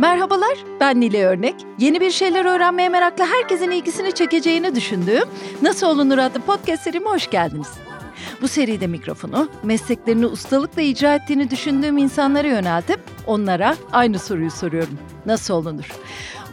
Merhabalar, ben Nile Örnek. Yeni bir şeyler öğrenmeye meraklı herkesin ilgisini çekeceğini düşündüğüm Nasıl Olunur adlı podcast serime hoş geldiniz. Bu seride mikrofonu mesleklerini ustalıkla icra ettiğini düşündüğüm insanlara yöneltip onlara aynı soruyu soruyorum. Nasıl olunur?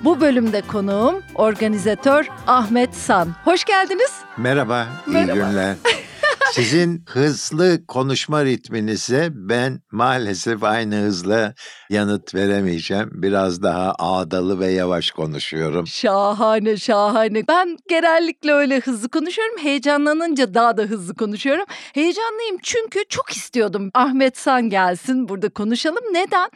Bu bölümde konuğum organizatör Ahmet San. Hoş geldiniz. Merhaba, iyi Merhaba. günler. Sizin hızlı konuşma ritminize ben maalesef aynı hızla yanıt veremeyeceğim. Biraz daha ağdalı ve yavaş konuşuyorum. Şahane şahane. Ben genellikle öyle hızlı konuşuyorum. Heyecanlanınca daha da hızlı konuşuyorum. Heyecanlıyım çünkü çok istiyordum Ahmet San gelsin burada konuşalım. Neden?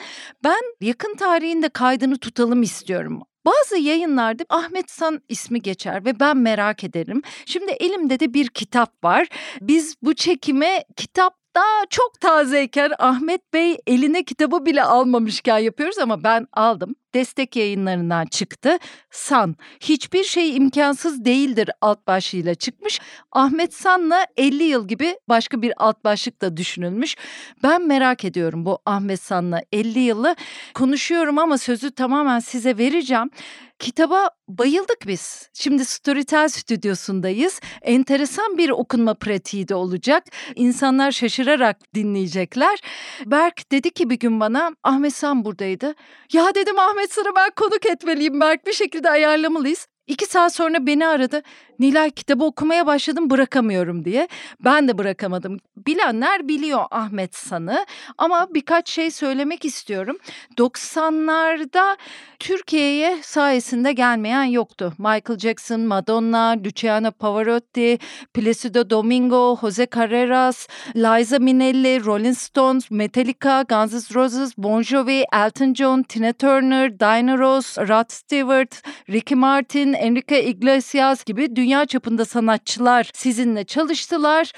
Ben yakın tarihinde kaydını tutalım istiyorum. Bazı yayınlarda Ahmet San ismi geçer ve ben merak ederim. Şimdi elimde de bir kitap var. Biz bu çekime kitap daha çok tazeyken Ahmet Bey eline kitabı bile almamışken yapıyoruz ama ben aldım. Destek yayınlarından çıktı. San, hiçbir şey imkansız değildir alt başlığıyla çıkmış. Ahmet San'la 50 yıl gibi başka bir alt başlık da düşünülmüş. Ben merak ediyorum bu Ahmet San'la 50 yılı. Konuşuyorum ama sözü tamamen size vereceğim. Kitaba bayıldık biz. Şimdi Storytel stüdyosundayız. Enteresan bir okunma pratiği de olacak. İnsanlar şaşırarak dinleyecekler. Berk dedi ki bir gün bana Ahmet San buradaydı. Ya dedim Ahmet San'a ben konuk etmeliyim Berk bir şekilde ayarlamalıyız. İki saat sonra beni aradı. Nilay kitabı okumaya başladım bırakamıyorum diye. Ben de bırakamadım. Bilenler biliyor Ahmet San'ı ama birkaç şey söylemek istiyorum. 90'larda Türkiye'ye sayesinde gelmeyen yoktu. Michael Jackson, Madonna, Luciano Pavarotti, Placido Domingo, Jose Carreras, Liza Minnelli, Rolling Stones, Metallica, Guns N' Roses, Bon Jovi, Elton John, Tina Turner, Diana Ross, Rod Stewart, Ricky Martin, Enrique Iglesias gibi dünya çapında sanatçılar sizinle çalıştılar.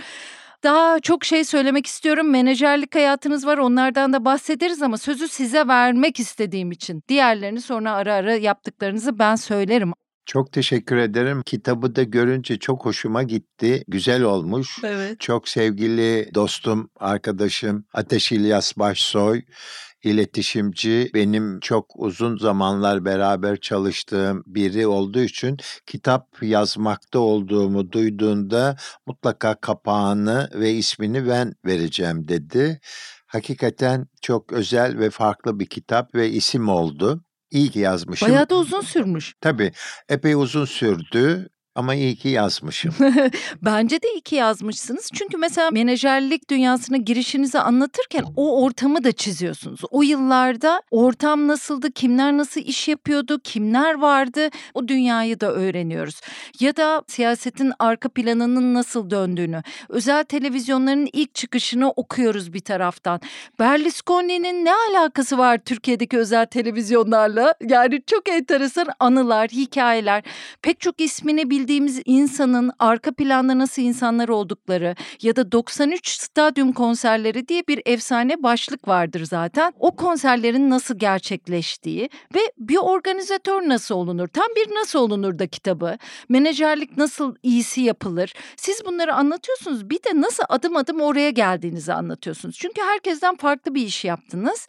Daha çok şey söylemek istiyorum. Menajerlik hayatınız var. Onlardan da bahsederiz ama sözü size vermek istediğim için. Diğerlerini sonra ara ara yaptıklarınızı ben söylerim. Çok teşekkür ederim. Kitabı da görünce çok hoşuma gitti. Güzel olmuş. Evet. Çok sevgili dostum, arkadaşım Ateş İlyas Başsoy, iletişimci, benim çok uzun zamanlar beraber çalıştığım biri olduğu için kitap yazmakta olduğumu duyduğunda mutlaka kapağını ve ismini ben vereceğim dedi. Hakikaten çok özel ve farklı bir kitap ve isim oldu. İyi ki yazmışım. Bayağı da uzun sürmüş. Tabii epey uzun sürdü ama iyi ki yazmışım. Bence de iki yazmışsınız. Çünkü mesela menajerlik dünyasına girişinizi anlatırken o ortamı da çiziyorsunuz. O yıllarda ortam nasıldı, kimler nasıl iş yapıyordu, kimler vardı o dünyayı da öğreniyoruz. Ya da siyasetin arka planının nasıl döndüğünü, özel televizyonların ilk çıkışını okuyoruz bir taraftan. Berlusconi'nin ne alakası var Türkiye'deki özel televizyonlarla? Yani çok enteresan anılar, hikayeler. Pek çok ismini bildiğimiz insanın arka planda nasıl insanlar oldukları ya da 93 stadyum konserleri diye bir efsane başlık vardır zaten. O konserlerin nasıl gerçekleştiği ve bir organizatör nasıl olunur? Tam bir nasıl olunur da kitabı. Menajerlik nasıl iyisi yapılır? Siz bunları anlatıyorsunuz. Bir de nasıl adım adım oraya geldiğinizi anlatıyorsunuz. Çünkü herkesten farklı bir iş yaptınız.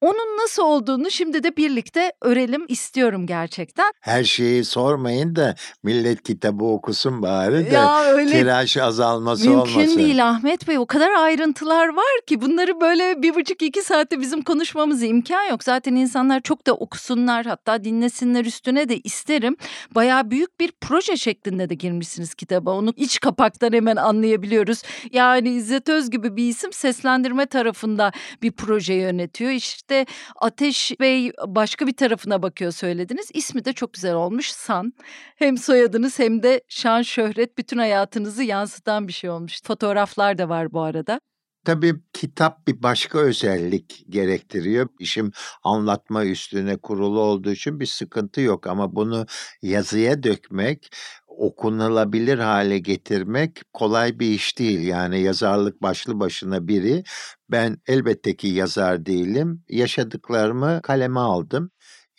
Onun nasıl olduğunu şimdi de birlikte örelim istiyorum gerçekten. Her şeyi sormayın da millet kitabı okusun bari de Ya öyle tiraj azalması Mümkün olmasın. değil Ahmet Bey. O kadar ayrıntılar var ki bunları böyle bir buçuk iki saatte bizim konuşmamız imkan yok. Zaten insanlar çok da okusunlar hatta dinlesinler üstüne de isterim. Bayağı büyük bir proje şeklinde de girmişsiniz kitaba. Onu iç kapaktan hemen anlayabiliyoruz. Yani İzzet Öz gibi bir isim seslendirme tarafında bir proje yönetiyor. İşte Ateş Bey başka bir tarafına bakıyor söylediniz. İsmi de çok güzel olmuş San. Hem soyadınız hem de şan şöhret bütün hayatınızı yansıtan bir şey olmuş. Fotoğraflar da var bu arada. Tabii kitap bir başka özellik gerektiriyor. İşim anlatma üstüne kurulu olduğu için bir sıkıntı yok ama bunu yazıya dökmek, okunulabilir hale getirmek kolay bir iş değil. Yani yazarlık başlı başına biri. Ben elbette ki yazar değilim. Yaşadıklarımı kaleme aldım.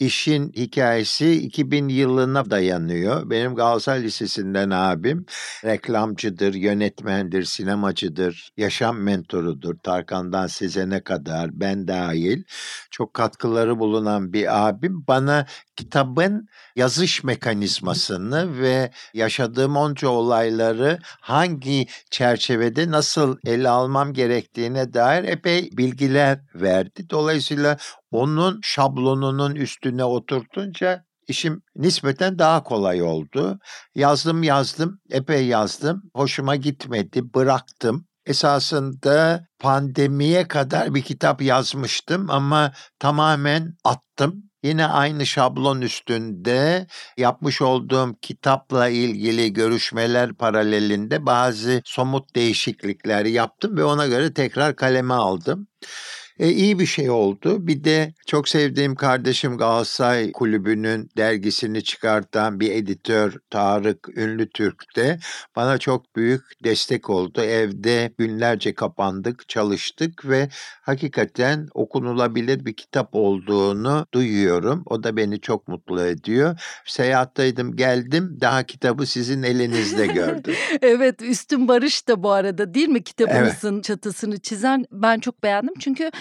İşin hikayesi 2000 yılına dayanıyor. Benim Galatasaray Lisesi'nden abim reklamcıdır, yönetmendir, sinemacıdır, yaşam mentorudur. Tarkan'dan Sezen'e kadar ben dahil çok katkıları bulunan bir abim bana kitabın yazış mekanizmasını ve yaşadığım onca olayları hangi çerçevede nasıl ele almam gerektiğine dair epey bilgiler verdi. Dolayısıyla onun şablonunun üstüne oturtunca işim nispeten daha kolay oldu. Yazdım yazdım, epey yazdım. Hoşuma gitmedi, bıraktım. Esasında pandemiye kadar bir kitap yazmıştım ama tamamen attım. Yine aynı şablon üstünde yapmış olduğum kitapla ilgili görüşmeler paralelinde bazı somut değişiklikler yaptım ve ona göre tekrar kaleme aldım. E, iyi bir şey oldu. Bir de çok sevdiğim kardeşim Galatasaray Kulübü'nün dergisini çıkartan bir editör Tarık Ünlü Türk de bana çok büyük destek oldu. Evde günlerce kapandık, çalıştık ve hakikaten okunulabilir bir kitap olduğunu duyuyorum. O da beni çok mutlu ediyor. Seyahattaydım, geldim. Daha kitabı sizin elinizde gördüm. evet, Üstün Barış da bu arada değil mi kitabınızın evet. çatısını çizen? Ben çok beğendim çünkü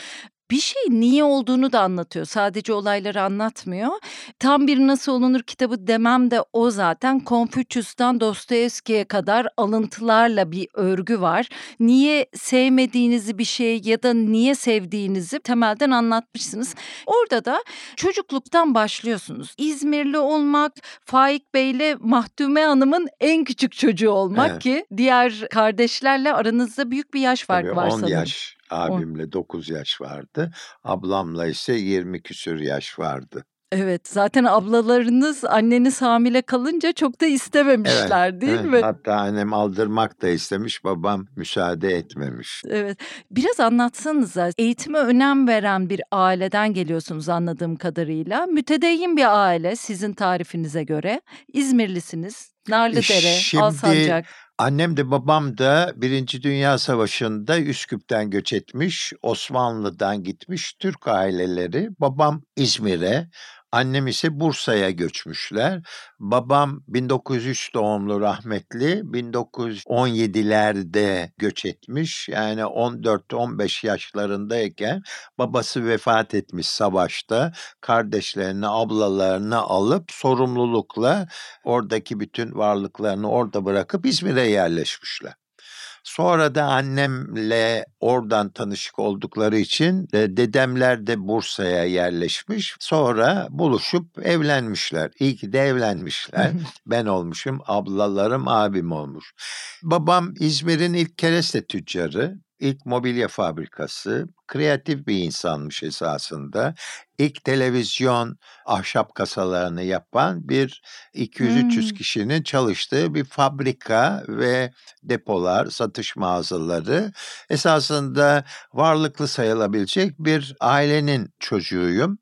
bir şey niye olduğunu da anlatıyor. Sadece olayları anlatmıyor. Tam bir nasıl olunur kitabı demem de o zaten. Confucius'tan Dostoyevski'ye kadar alıntılarla bir örgü var. Niye sevmediğinizi bir şey ya da niye sevdiğinizi temelden anlatmışsınız. Orada da çocukluktan başlıyorsunuz. İzmirli olmak, Faik Bey'le Mahdume Hanım'ın en küçük çocuğu olmak evet. ki diğer kardeşlerle aranızda büyük bir yaş farkı Tabii var 10 sanırım. yaş Abimle 9 yaş vardı. Ablamla ise 20 küsür yaş vardı. Evet, zaten ablalarınız anneniz hamile kalınca çok da istememişler Evet, değil evet. mi? Hatta annem aldırmak da istemiş, babam müsaade etmemiş. Evet. Biraz anlatsanıza. Eğitime önem veren bir aileden geliyorsunuz anladığım kadarıyla. Mütedeyyin bir aile sizin tarifinize göre. İzmirlisiniz. Narlıdere, Şimdi Alsancak. Annem de babam da Birinci Dünya Savaşı'nda Üsküp'ten göç etmiş, Osmanlı'dan gitmiş Türk aileleri. Babam İzmir'e, Annem ise Bursa'ya göçmüşler. Babam 1903 doğumlu rahmetli 1917'lerde göç etmiş. Yani 14-15 yaşlarındayken babası vefat etmiş savaşta. Kardeşlerini, ablalarını alıp sorumlulukla oradaki bütün varlıklarını orada bırakıp İzmir'e yerleşmişler. Sonra da annemle oradan tanışık oldukları için e, dedemler de Bursa'ya yerleşmiş. Sonra buluşup evlenmişler. İyi ki de evlenmişler. ben olmuşum, ablalarım abim olmuş. Babam İzmir'in ilk kereste tüccarı ilk mobilya fabrikası, kreatif bir insanmış esasında. İlk televizyon ahşap kasalarını yapan bir 200-300 hmm. kişinin çalıştığı bir fabrika ve depolar, satış mağazaları. Esasında varlıklı sayılabilecek bir ailenin çocuğuyum.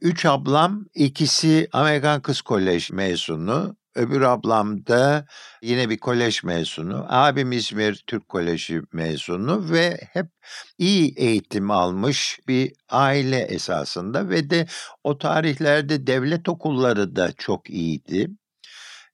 Üç ablam, ikisi Amerikan Kız Kolej mezunu. Öbür ablam da yine bir kolej mezunu. Abim İzmir Türk Koleji mezunu ve hep iyi eğitim almış bir aile esasında ve de o tarihlerde devlet okulları da çok iyiydi.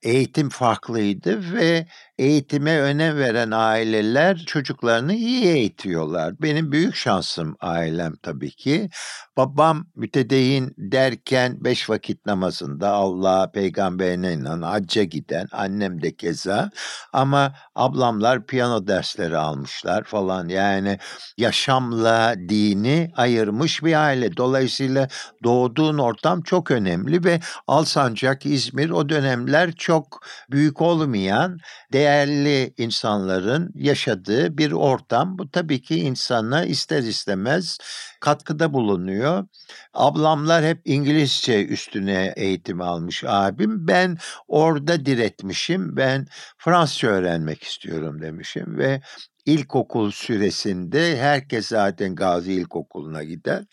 Eğitim farklıydı ve eğitime önem veren aileler çocuklarını iyi eğitiyorlar. Benim büyük şansım ailem tabii ki. Babam mütedeyin derken beş vakit namazında Allah'a peygamberine inanan, hacca giden, annem de keza. Ama ablamlar piyano dersleri almışlar falan. Yani yaşamla dini ayırmış bir aile. Dolayısıyla doğduğun ortam çok önemli ve Alsancak, İzmir o dönemler çok büyük olmayan, değerli insanların yaşadığı bir ortam. Bu tabii ki insana ister istemez katkıda bulunuyor. Ablamlar hep İngilizce üstüne eğitim almış abim. Ben orada diretmişim. Ben Fransızca öğrenmek istiyorum demişim ve ilkokul süresinde herkes zaten Gazi İlkokulu'na gider.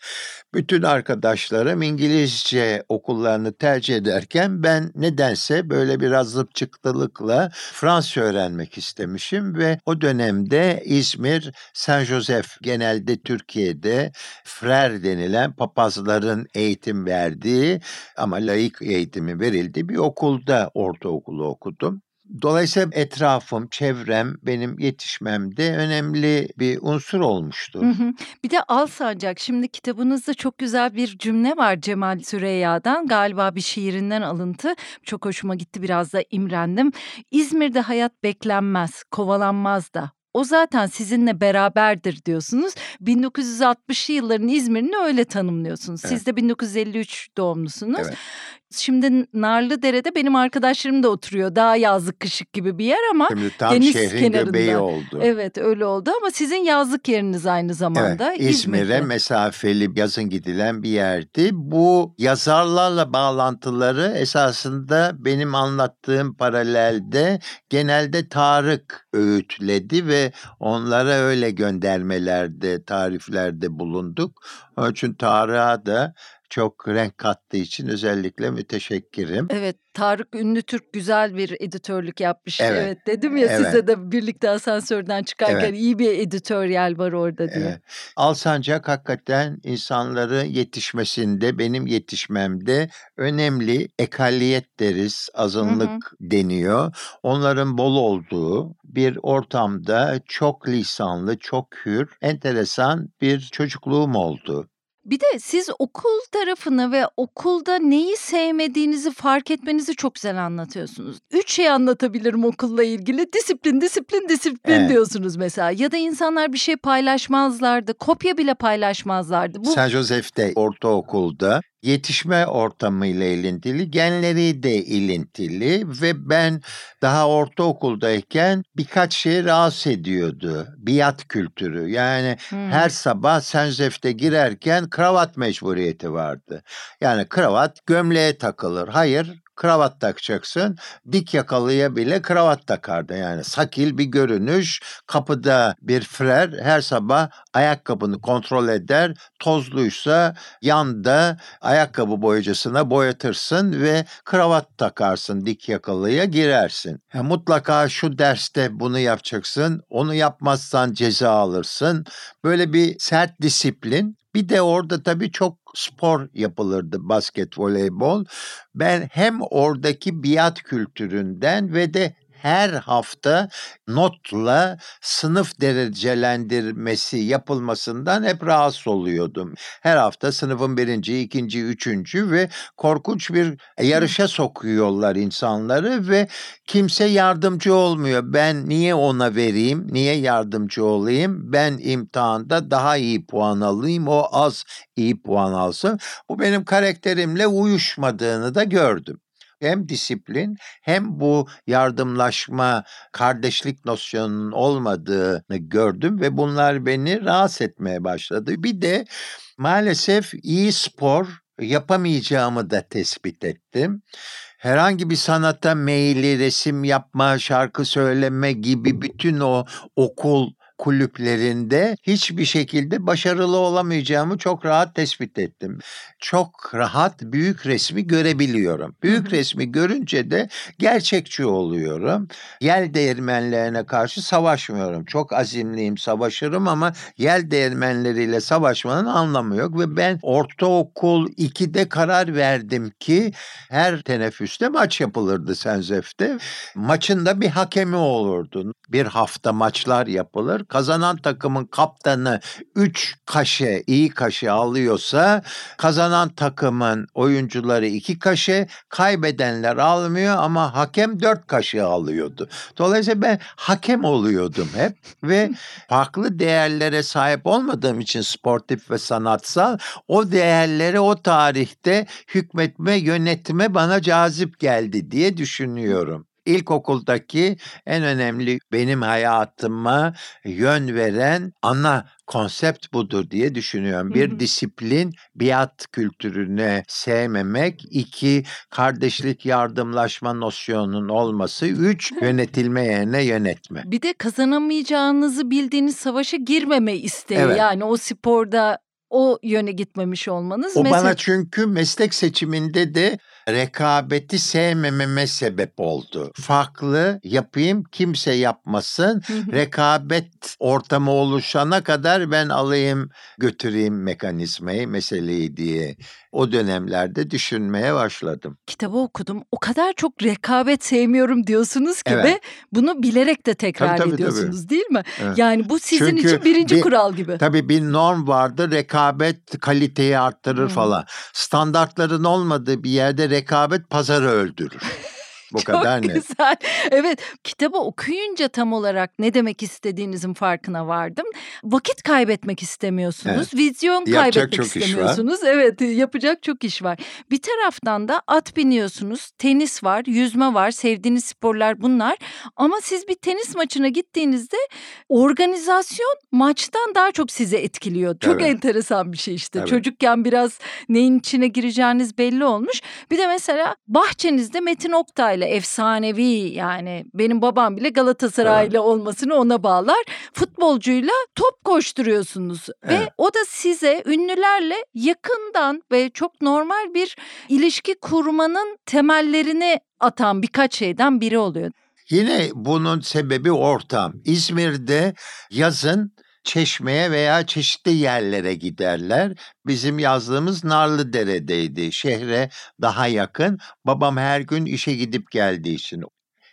Bütün arkadaşlarım İngilizce okullarını tercih ederken ben nedense böyle biraz zıpçıktılıkla Fransız öğrenmek istemişim ve o dönemde İzmir Saint Joseph genelde Türkiye'de frer denilen papazların eğitim verdiği ama laik eğitimi verildiği bir okulda ortaokulu okudum. Dolayısıyla etrafım, çevrem benim yetişmemde önemli bir unsur olmuştur. Hı hı. Bir de Alsancak. Şimdi kitabınızda çok güzel bir cümle var Cemal Süreyya'dan. Galiba bir şiirinden alıntı. Çok hoşuma gitti biraz da imrendim. İzmir'de hayat beklenmez, kovalanmaz da. O zaten sizinle beraberdir diyorsunuz. 1960'lı yılların İzmir'ini öyle tanımlıyorsunuz. Siz Evet. de 1953 doğumlusunuz. Evet. Şimdi Narlıdere'de benim arkadaşlarım da oturuyor. Daha yazlık kışık gibi bir yer ama Şimdi tam deniz şehrin kenarında. göbeği oldu. evet öyle oldu ama sizin yazlık yeriniz aynı zamanda Evet, İzmir'e İzmir'de. mesafeli yazın gidilen bir yerdi. Bu yazarlarla bağlantıları esasında benim anlattığım paralelde genelde Tarık öğütledi ve onlara öyle göndermelerde, tariflerde bulunduk. Onun için Tarık'a da çok renk kattığı için özellikle müteşekkirim. Evet Tarık Ünlü Türk güzel bir editörlük yapmış. Evet, Evet, dedim ya evet. size de birlikte asansörden çıkarken Evet. iyi bir editoryal var orada diye. Evet. Alsancak hakikaten insanların yetişmesinde, benim yetişmemde önemli ekaliyet deriz, azınlık deniyor. Onların bol olduğu bir ortamda çok lisanlı, çok hür, enteresan bir çocukluğum oldu. Bir de siz okul tarafını ve okulda neyi sevmediğinizi fark etmenizi çok güzel anlatıyorsunuz. Üç şey anlatabilirim okulla ilgili. Disiplin, disiplin, disiplin Evet. diyorsunuz mesela. Ya da insanlar bir şey paylaşmazlardı. Kopya bile paylaşmazlardı. Bu Saint Joseph'te ortaokulda yetişme ortamıyla ilintili, genleriyle ilintili ve ben daha ortaokuldayken birkaç şey rahatsız ediyordu. Biat kültürü yani Hmm. her sabah Joseph'te girerken kravat mecburiyeti vardı. Yani kravat gömleğe takılır. Hayır kravat takacaksın. Dik yakalıya bile kravat takardı. Yani sakil bir görünüş. Kapıda bir frer her sabah ayakkabını kontrol eder. Tozluysa yanda ayakkabı boyacısına boyatırsın ve kravat takarsın dik yakalıya girersin. Ha, mutlaka şu derste bunu yapacaksın. Onu yapmazsan ceza alırsın. Böyle bir sert disiplin. Bir de orada tabii çok spor yapılırdı basket, voleybol. Ben hem oradaki biat kültüründen ve de her hafta notla sınıf derecelendirmesi yapılmasından hep rahatsız oluyordum. Her hafta sınıfın birinci, ikinci, üçüncü ve korkunç bir yarışa sokuyorlar insanları ve kimse yardımcı olmuyor. Ben niye ona vereyim, niye yardımcı olayım? Ben imtihanda daha iyi puan alayım, o az iyi puan alsın. Bu benim karakterimle uyuşmadığını da gördüm hem disiplin hem bu yardımlaşma, kardeşlik nosyonunun olmadığını gördüm ve bunlar beni rahatsız etmeye başladı. Bir de maalesef iyi spor yapamayacağımı da tespit ettim. Herhangi bir sanata meyilli, resim yapma, şarkı söyleme gibi bütün o okul kulüplerinde hiçbir şekilde başarılı olamayacağımı çok rahat tespit ettim. Çok rahat büyük resmi görebiliyorum. Büyük Hı hı. resmi görünce de gerçekçi oluyorum. Yel değirmenlerine karşı savaşmıyorum. Çok azimliyim, savaşırım ama yel değirmenleriyle savaşmanın anlamı yok ve ben ortaokul 2'de karar verdim ki her teneffüste maç yapılırdı Senzef'te. Maçın da bir hakemi olurdu. Bir hafta maçlar yapılır. Kazanan takımın kaptanı 3 kaşe, iyi kaşe alıyorsa kazanan takımın oyuncuları 2 kaşe, kaybedenler almıyor ama hakem 4 kaşe alıyordu. Dolayısıyla ben hakem oluyordum hep ve farklı değerlere sahip olmadığım için sportif ve sanatsal o değerleri o tarihte hükmetme, yönetme bana cazip geldi diye düşünüyorum. İlkokuldaki en önemli benim hayatıma yön veren ana konsept budur diye düşünüyorum. Bir Hı hı. disiplin, biat kültürüne sevmemek. iki kardeşlik yardımlaşma nosyonunun olması. Üç, yönetilme yerine yönetme. Bir de kazanamayacağınızı bildiğiniz savaşa girmeme isteği. Evet. Yani o sporda o yöne gitmemiş olmanız. O Mesela bana çünkü meslek seçiminde de rekabeti sevmememe sebep oldu. Farklı yapayım, kimse yapmasın. Rekabet ortamı oluşana kadar ben alayım götüreyim mekanizmayı, meseleyi diye. O dönemlerde düşünmeye başladım. kitabı okudum. O kadar çok rekabet sevmiyorum diyorsunuz ki Evet. ve bunu bilerek de tekrar Tabii, tabii, ediyorsunuz değil mi? Evet. Yani bu sizin Çünkü için birinci bir- kural gibi. Tabii bir norm vardı. Rekabet kaliteyi arttırır Hı. falan. Standartların olmadığı bir yerde rekabet pazarı öldürür. Bu Çok kadar net. güzel. Evet, kitabı okuyunca tam olarak ne demek istediğinizin farkına vardım. Vakit kaybetmek istemiyorsunuz, vizyon Yapacak kaybetmek çok iş var. istemiyorsunuz. Evet, yapacak çok iş var. Bir taraftan da at biniyorsunuz, tenis var, yüzme var, sevdiğiniz sporlar bunlar. Ama siz bir tenis maçına gittiğinizde organizasyon maçtan daha çok sizi etkiliyor. Çok Evet. enteresan bir şey işte. Evet. Çocukken biraz neyin içine gireceğiniz belli olmuş. Bir de mesela bahçenizde Metin Oktay'la efsanevi yani benim babam bile Galatasaraylı olmasını ona bağlar. Futbolcuyla top koşturuyorsunuz ve Evet. o da size ünlülerle yakından ve çok normal bir ilişki kurmanın temellerini atan birkaç şeyden biri oluyor. Yine bunun sebebi ortam. İzmir'de yazın Çeşme'ye veya çeşitli yerlere giderler. Bizim yazdığımız Narlıdere'deydi. Şehre daha yakın. Babam her gün işe gidip geldiği için.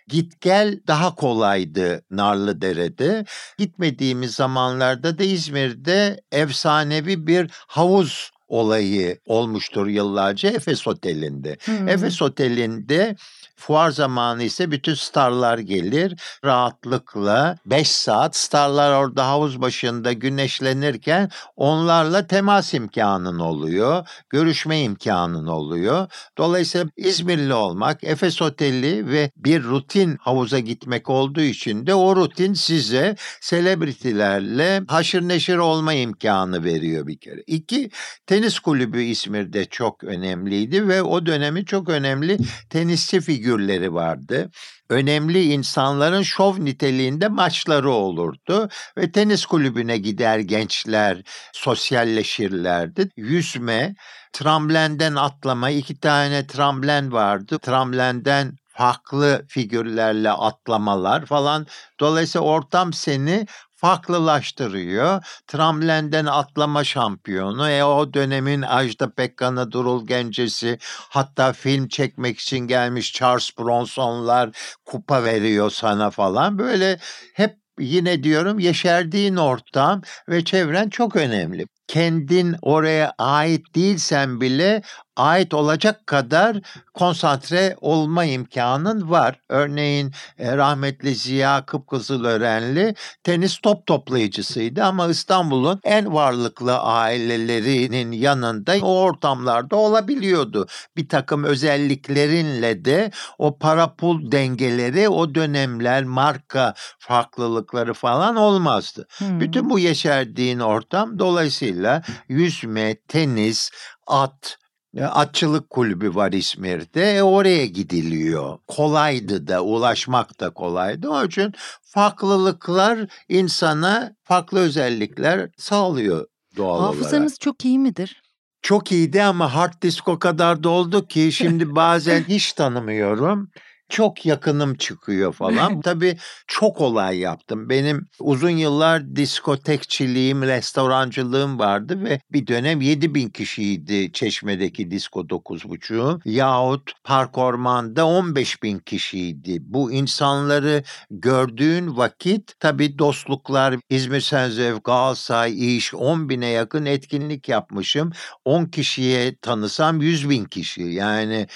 Git gel daha kolaydı Narlıdere'de. Gitmediğimiz zamanlarda da İzmir'de efsanevi bir havuz olayı olmuştur yıllarca Efes Oteli'nde. Hmm. Efes Oteli'nde fuar zamanı ise bütün starlar gelir. Rahatlıkla 5 saat starlar orada havuz başında güneşlenirken onlarla temas imkanın oluyor. Görüşme imkanın oluyor. Dolayısıyla İzmirli olmak, Efes Oteli ve bir rutin havuza gitmek olduğu için de o rutin size selebritilerle haşır neşir olma imkanı veriyor bir kere. İki, tenis kulübü İzmir'de çok önemliydi ve o dönemin çok önemli tenisçi figürleri vardı. Önemli insanların şov niteliğinde maçları olurdu ve tenis kulübüne gider gençler sosyalleşirlerdi. Yüzme, tramblenden atlama, iki tane tramblen vardı. Tramblenden farklı figürlerle atlamalar falan. Dolayısıyla ortam seni farklılaştırıyor. Tramblenden atlama şampiyonu. E o dönemin Ajda Pekkan'ı, Durul Gencesi hatta film çekmek için gelmiş Charles Bronson'lar kupa veriyor sana falan. Böyle hep yine diyorum yeşerdiğin ortam ve çevren çok önemli. Kendin oraya ait değilsen bile ait olacak kadar konsantre olma imkanın var. Örneğin e, rahmetli Ziya Kıpkızılörenli tenis top toplayıcısıydı ama İstanbul'un en varlıklı ailelerinin yanında o ortamlarda olabiliyordu. Bir takım özelliklerinle de o para pul dengeleri o dönemler marka farklılıkları falan olmazdı. Hmm. Bütün bu yeşerdiğin ortam dolayısıyla yüzme, tenis, at, Atçılık kulübü var İzmir'de. E, oraya gidiliyor. Kolaydı da, ulaşmak da kolaydı. Onun için farklılıklar insana farklı özellikler sağlıyor doğal olarak. Hafızanız çok iyi midir? Çok iyiydi ama hard disk o kadar doldu ki şimdi bazen hiç tanımıyorum. Çok yakınım çıkıyor falan. Tabii çok olay yaptım. Benim uzun yıllar diskotekçiliğim, restorancılığım vardı ve bir dönem 7 bin kişiydi Çeşme'deki disko 9.5'u. Yahut Park Orman'da 15 bin kişiydi. Bu insanları gördüğün vakit tabii dostluklar, İzmir Senzev, Galatasaray, İş 10 bine yakın etkinlik yapmışım. 10 kişiye tanısam 100 bin kişi. Yani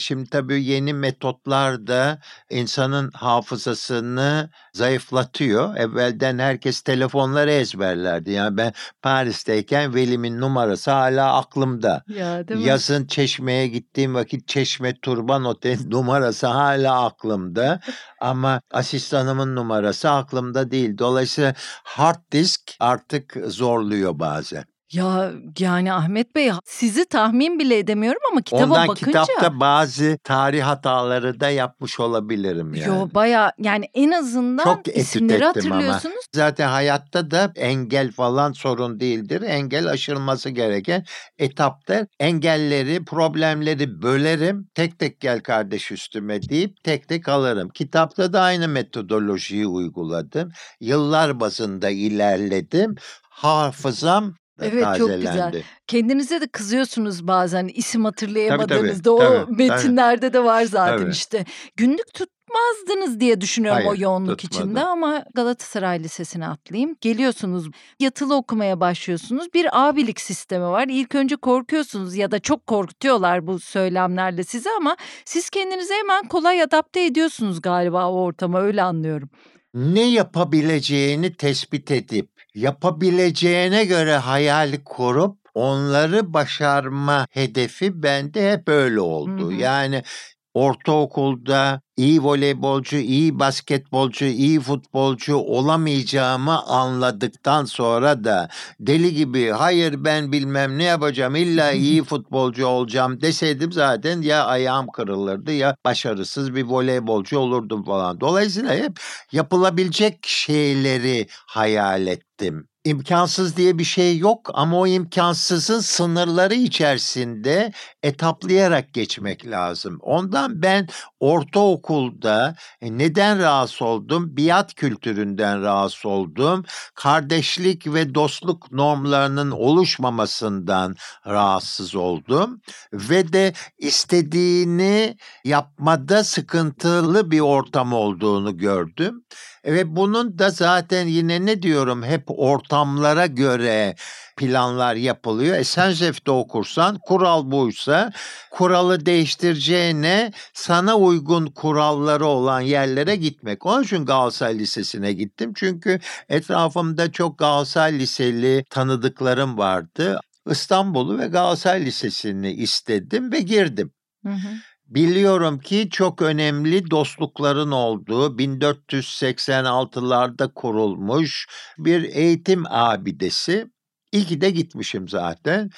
Şimdi tabii yeni metotlar da insanın hafızasını zayıflatıyor. Evvelden herkes telefonları ezberlerdi. Yani ben Paris'teyken Velimin numarası hala aklımda. Ya değil mi? Yazın Çeşme'ye gittiğim vakit Çeşme Turban Otel numarası hala aklımda. Ama asistanımın numarası aklımda değil. Dolayısıyla hard disk artık zorluyor bazen. Ya yani Ahmet Bey sizi tahmin bile edemiyorum ama kitaba Ondan bakınca kitapta bazı tarih hataları da yapmış olabilirim yani. yo baya yani en azından Çok isimleri ettim ama. hatırlıyorsunuz. Zaten hayatta da engel falan sorun değildir. Engel aşılması gereken etapta engelleri, problemleri bölerim. Tek tek gel kardeş üstüme deyip tek tek alırım. Kitapta da aynı metodolojiyi uyguladım. Yıllar bazında ilerledim. Hafızam Evet, çok güzel. tazelendi. Kendinize de kızıyorsunuz bazen isim hatırlayamadığınızda. tabii, o tabii, metinlerde de var zaten Tabii. işte. Günlük tutmazdınız diye düşünüyorum o Hayır, yoğunluk tutmadım. içinde ama Galatasaray Lisesi'ne atlayayım. Geliyorsunuz yatılı okumaya başlıyorsunuz. Bir abilik sistemi var. İlk önce korkuyorsunuz ya da çok korkutuyorlar bu söylemlerle sizi ama siz kendinizi hemen kolay adapte ediyorsunuz galiba o ortama öyle anlıyorum. ne yapabileceğini tespit edip yapabileceğine göre hayal kurup onları başarma hedefi bende hep öyle oldu. Hı hı. Yani ortaokulda iyi voleybolcu, iyi basketbolcu, iyi futbolcu olamayacağımı anladıktan sonra da deli gibi hayır ben bilmem ne yapacağım illa iyi futbolcu olacağım deseydim zaten ya ayağım kırılırdı ya başarısız bir voleybolcu olurdum falan. Dolayısıyla hep yapılabilecek şeyleri hayal ettim. İmkansız diye bir şey yok ama o imkansızın sınırları içerisinde etaplayarak geçmek lazım. Ondan ben ortaokulda e, neden rahatsız oldum? Biat kültüründen rahatsız oldum. Kardeşlik ve dostluk normlarının oluşmamasından rahatsız oldum. Ve de istediğini yapmada sıkıntılı bir ortam olduğunu gördüm. Ve bunun da zaten yine ne diyorum hep ortamlara göre planlar yapılıyor. Esencef'te okursan kural buysa kuralı değiştireceğine sana uygun kuralları olan yerlere gitmek. Onun için Galatasaray Lisesi'ne gittim. Çünkü etrafımda çok Galatasaray Liseli tanıdıklarım vardı. İstanbul'u ve Galatasaray Lisesi'ni istedim ve girdim. Hı hı. Biliyorum ki çok önemli dostlukların olduğu 1486'larda kurulmuş bir eğitim abidesi. İyi ki de gitmişim zaten.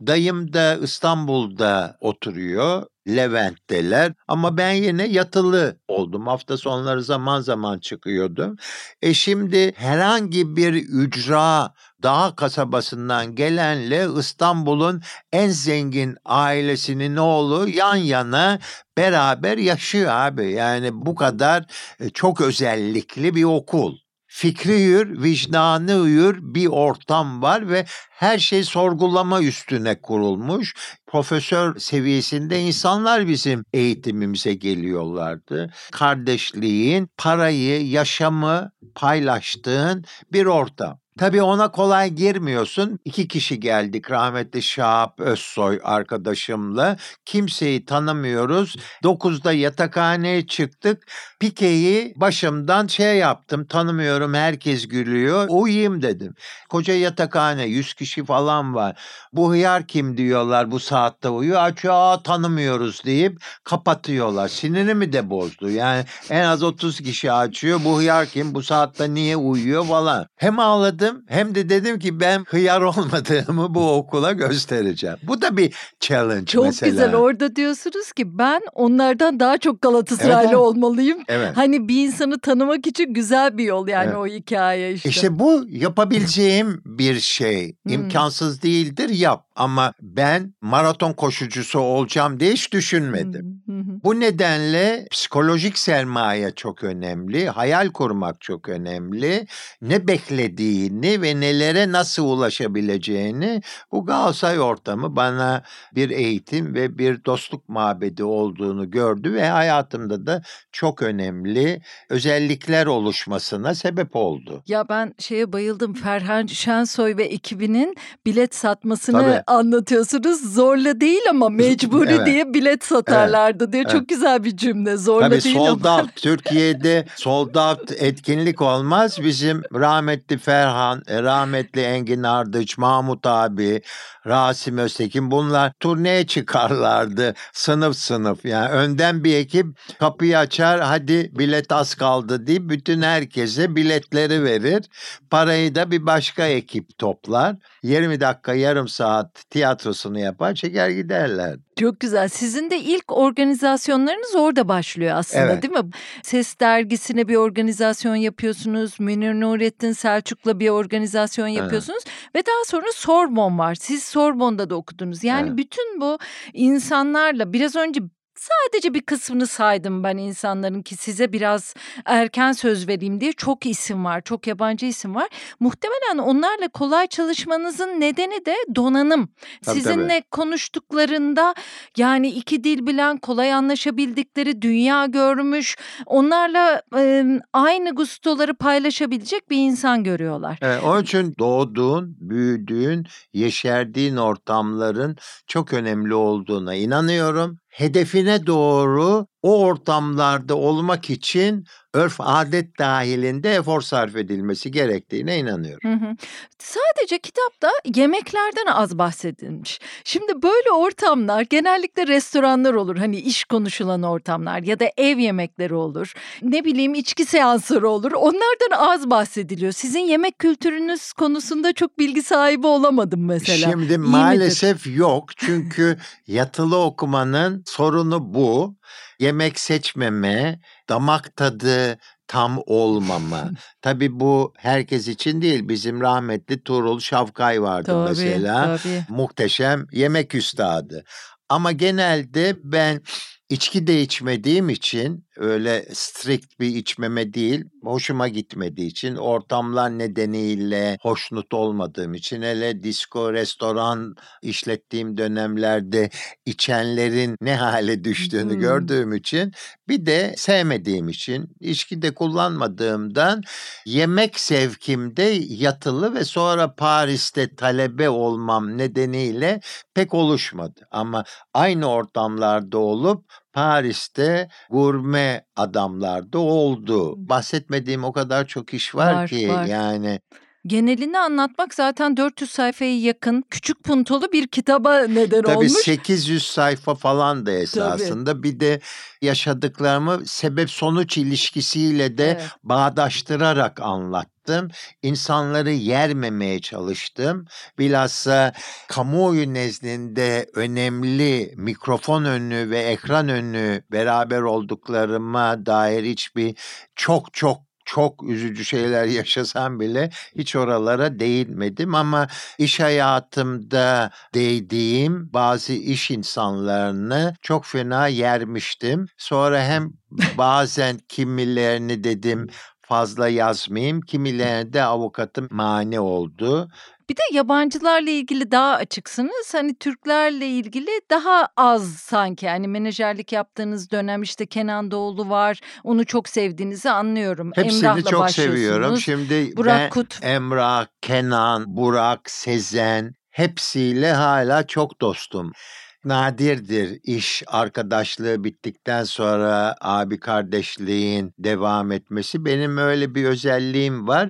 Dayım da İstanbul'da oturuyor. Levent'teler ama ben yine yatılı oldum. Hafta sonları zaman zaman çıkıyordum. E şimdi herhangi bir ücra dağ kasabasından gelenle İstanbul'un en zengin ailesinin oğlu yan yana beraber yaşıyor abi. Yani bu kadar e, çok özellikli bir okul. Fikri yür, vicdanı uyur bir ortam var ve her şey sorgulama üstüne kurulmuş. Profesör seviyesinde insanlar bizim eğitimimize geliyorlardı. Kardeşliğin, parayı, yaşamı paylaştığın bir ortam. Tabii ona kolay girmiyorsun. İki kişi geldik rahmetli Şahap Özsoy arkadaşımla. Kimseyi tanımıyoruz. Dokuzda yatakhaneye çıktık. Pikeyi başımdan şey yaptım. Tanımıyorum herkes gülüyor. Uyuyayım dedim. Koca yatakhane 100 kişi falan var. Bu hıyar kim diyorlar bu saatte uyuyor. Açıyor aa tanımıyoruz deyip kapatıyorlar. Sinirimi de bozdu. Yani en az 30 kişi açıyor. Bu hıyar kim bu saatte niye uyuyor falan. Hem ağladım hem de dedim ki ben hıyar olmadığımı bu okula göstereceğim. Bu da bir challenge Çok mesela. güzel orada diyorsunuz ki ben onlardan daha çok Galatasaraylı Evet, evet. olmalıyım. Evet. Hani bir insanı tanımak için güzel bir yol yani Evet. o hikaye işte. İşte bu yapabileceğim bir şey. Hmm. İmkansız değildir yap. Ama ben maraton koşucusu olacağım diye hiç düşünmedim. Hı hı hı. Bu nedenle psikolojik sermaye çok önemli, hayal kurmak çok önemli. Ne beklediğini ve nelere nasıl ulaşabileceğini bu Galatasaray ortamı bana bir eğitim ve bir dostluk mabedi olduğunu gördü ve hayatımda da çok önemli özellikler oluşmasına sebep oldu. Ya ben şeye bayıldım Ferhan Şensoy ve ekibinin bilet satmasını Tabii. Anlatıyorsunuz. Zorla değil ama mecburi Evet. diye bilet satarlardı diye. Evet. Çok güzel bir cümle. Zorla Tabii değil sold ama. out Türkiye'de sold out etkinlik olmaz. Bizim rahmetli Ferhan, e, rahmetli Engin Ardıç, Mahmut abi, Rasim Öztekin bunlar turneye çıkarlardı sınıf sınıf. Yani önden bir ekip kapıyı açar hadi bilet az kaldı deyip bütün herkese biletleri verir. Parayı da bir başka ekip toplar. 20 dakika yarım saat tiyatrosunu yapar çeker giderler. Çok güzel. Sizin de ilk organizasyonlarınız orada başlıyor aslında Evet. değil mi? Ses dergisine bir organizasyon yapıyorsunuz. Münir Nurettin Selçuk'la bir organizasyon yapıyorsunuz. Ve daha sonra Sorbon var. Siz Sorbon'da da okudunuz. Yani Evet. bütün bu insanlarla biraz önce sadece bir kısmını saydım ben insanların ki size biraz erken söz vereyim diye çok isim var. Çok yabancı isim var. Muhtemelen onlarla kolay çalışmanızın nedeni de donanım. Tabii, Sizinle konuştuklarında yani iki dil bilen, kolay anlaşabildikleri, dünya görmüş, onlarla e, aynı gustoları paylaşabilecek bir insan görüyorlar. Evet, onun için doğduğun, büyüdüğün, yeşerdiğin ortamların çok önemli olduğuna inanıyorum. Hedefine doğru o ortamlarda olmak için örf adet dahilinde efor sarf edilmesi gerektiğine inanıyorum. Hı hı. Sadece kitapta yemeklerden az bahsedilmiş. Şimdi böyle ortamlar genellikle restoranlar olur. Hani iş konuşulan ortamlar ya da ev yemekleri olur. Ne bileyim içki seansları olur. Onlardan az bahsediliyor. Sizin yemek kültürünüz konusunda çok bilgi sahibi olamadım mesela. Şimdi İyi midir? maalesef yok çünkü yatılı okumanın sorunu bu. Yemek seçmeme, damak tadı tam olmama. Tabii bu herkes için değil. Bizim rahmetli Tuğrul Şavkay vardı Tabii, mesela. tabii. Muhteşem yemek üstadı. Ama genelde ben içki de içmediğim için öyle strict bir içmeme değil, hoşuma gitmediği için ortamlar nedeniyle hoşnut olmadığım için hele disco, restoran işlettiğim dönemlerde içenlerin ne hale düştüğünü Hmm. gördüğüm için bir de sevmediğim için içki de kullanmadığımdan yemek sevkimde yatılı ve sonra Paris'te talebe olmam nedeniyle pek oluşmadı. Ama aynı ortamlarda olup Paris'te gurme adamlarda oldu. Bahsetmediğim o kadar çok iş var, Var, ki var. yani Genelini anlatmak zaten 400 sayfaya yakın küçük puntolu bir kitaba neden tabii olmuş. 800 sayfa falan da esasında. Bir de yaşadıklarımı sebep sonuç ilişkisiyle de Evet. bağdaştırarak anlattım. İnsanları yermemeye çalıştım. Bilhassa kamuoyu nezdinde önemli mikrofon önü ve ekran önü beraber olduklarıma dair hiçbir çok çok çok üzücü şeyler yaşasam bile hiç oralara değinmedim ama iş hayatımda değdiğim bazı iş insanlarını çok fena yermiştim. Sonra hem bazen kimilerini dedim fazla yazmayayım, kimilerine de avukatım mani oldu. Bir de yabancılarla ilgili daha açıksınız. Hani Türklerle ilgili daha az sanki. Yani menajerlik yaptığınız dönem işte Kenan Doğulu var. Onu çok sevdiğinizi anlıyorum. Hepsini Emrah'la çok seviyorum. Şimdi Burak ben Kut. Emrah, Kenan, Burak, Sezen hepsiyle hala çok dostum. Nadirdir iş arkadaşlığı bittikten sonra abi kardeşliğin devam etmesi. Benim öyle bir özelliğim var.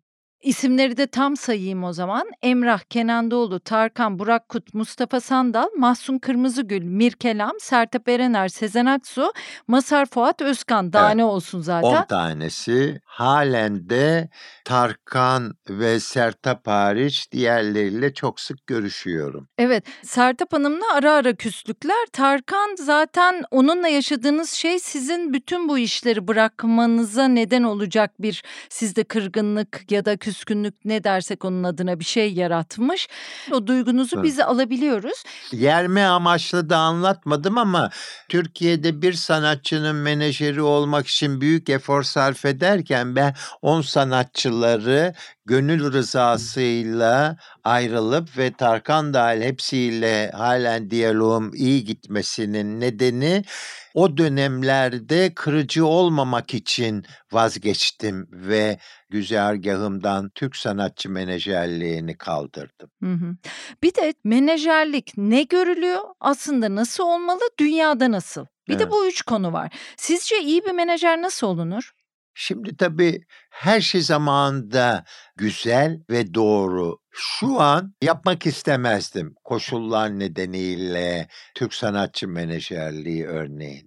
İsimleri de tam sayayım o zaman. Emrah, Kenan Doğulu, Tarkan, Burak Kut, Mustafa Sandal, Mahsun Kırmızıgül, Mirkelam, Sertab Erener, Sezen Aksu, Masar Fuat Özkan. Daha Evet. ne olsun 10 zaten. tanesi. Halen de Tarkan ve Sertab hariç diğerleriyle çok sık görüşüyorum. Evet, Sertab Hanım'la ara ara küslükler. Tarkan zaten onunla yaşadığınız şey sizin bütün bu işleri bırakmanıza neden olacak bir sizde kırgınlık ya da küslük küskünlük ne dersek onun adına bir şey yaratmış. O duygunuzu biz alabiliyoruz. Yerme amaçlı da anlatmadım ama Türkiye'de bir sanatçının menajeri olmak için büyük efor sarf ederken ben 10 sanatçıları gönül rızasıyla ayrılıp ve Tarkan dahil hepsiyle halen diyaloğum iyi gitmesinin nedeni o dönemlerde kırıcı olmamak için vazgeçtim ve güzergahımdan Türk sanatçı menajerliğini kaldırdım. Hı hı. Bir de menajerlik ne görülüyor? Aslında nasıl olmalı? Dünyada nasıl? Bir de Evet. bu üç konu var. Sizce iyi bir menajer nasıl olunur? Şimdi tabii her şey zamanında güzel ve doğru. Şu an yapmak istemezdim koşullar nedeniyle Türk sanatçı menajerliği örneğin.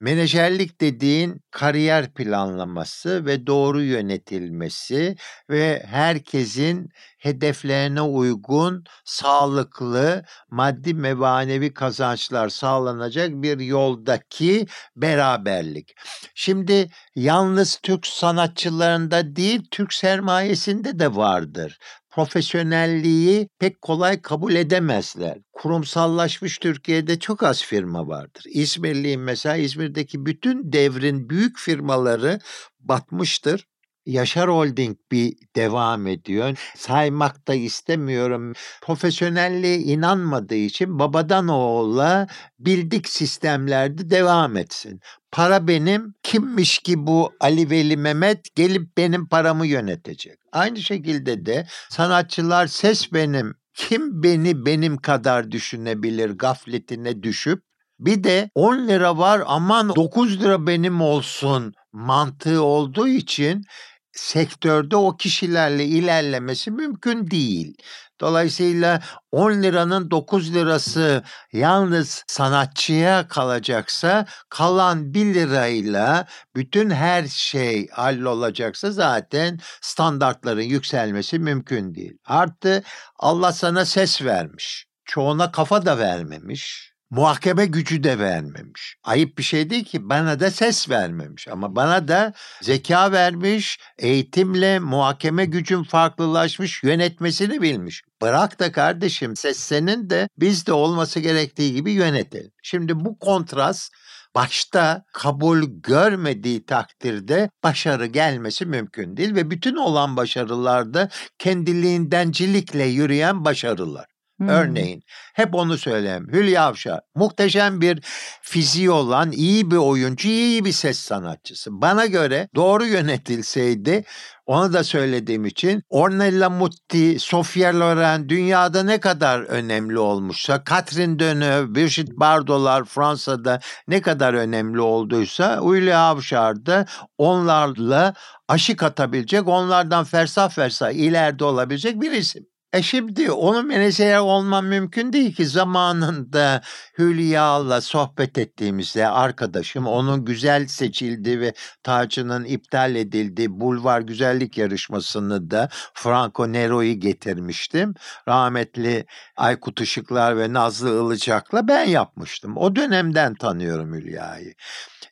Menajerlik dediğin kariyer planlaması ve doğru yönetilmesi ve herkesin hedeflerine uygun sağlıklı maddi ve manevi kazançlar sağlanacak bir yoldaki beraberlik. Şimdi yalnız Türk sanatçılarında değil Türk sermayesinde de vardır. Profesyonelliği pek kolay kabul edemezler. Kurumsallaşmış Türkiye'de çok az firma vardır. İzmirliyim mesela İzmir'deki bütün devrin büyük firmaları batmıştır. Yaşar Holding bir devam ediyor. Saymak da istemiyorum. Profesyonelliğe inanmadığı için babadan oğula bildik sistemlerde devam etsin. Para benim. Kimmiş ki bu Ali Veli Mehmet gelip benim paramı yönetecek. Aynı şekilde de sanatçılar ses benim. Kim beni benim kadar düşünebilir gafletine düşüp bir de 10 lira var aman 9 lira benim olsun mantığı olduğu için sektörde o kişilerle ilerlemesi mümkün değil. Dolayısıyla 10 liranın 9 lirası yalnız sanatçıya kalacaksa kalan 1 lirayla bütün her şey hallolacaksa zaten standartların yükselmesi mümkün değil. Artı Allah sana ses vermiş. Çoğuna kafa da vermemiş. Muhakeme gücü de vermemiş. Ayıp bir şey değil ki bana da ses vermemiş ama bana da zeka vermiş, eğitimle muhakeme gücün farklılaşmış, yönetmesini bilmiş. Bırak da kardeşim ses senin de biz de olması gerektiği gibi yönetelim. Şimdi bu kontrast başta kabul görmediği takdirde başarı gelmesi mümkün değil ve bütün olan başarılarda kendiliğindencilikle yürüyen başarılar. Hmm. Örneğin hep onu söyleyeyim. Hülya Avşar muhteşem bir fiziği olan iyi bir oyuncu, iyi bir ses sanatçısı. Bana göre doğru yönetilseydi onu da söylediğim için Ornella Mutti, Sofia Loren dünyada ne kadar önemli olmuşsa, Catherine Deneuve, Brigitte Bardot'lar Fransa'da ne kadar önemli olduysa Hülya Avşar da onlarla aşık atabilecek, onlardan fersah fersah ileride olabilecek bir isim. E şimdi onun menajer olmam mümkün değil ki zamanında Hülya'la sohbet ettiğimizde arkadaşım onun güzel seçildi ve tacının iptal edildiği bulvar güzellik yarışmasını da Franco Nero'yu getirmiştim. Rahmetli Aykut Işıklar ve Nazlı Ilıcak'la ben yapmıştım. O dönemden tanıyorum Hülya'yı.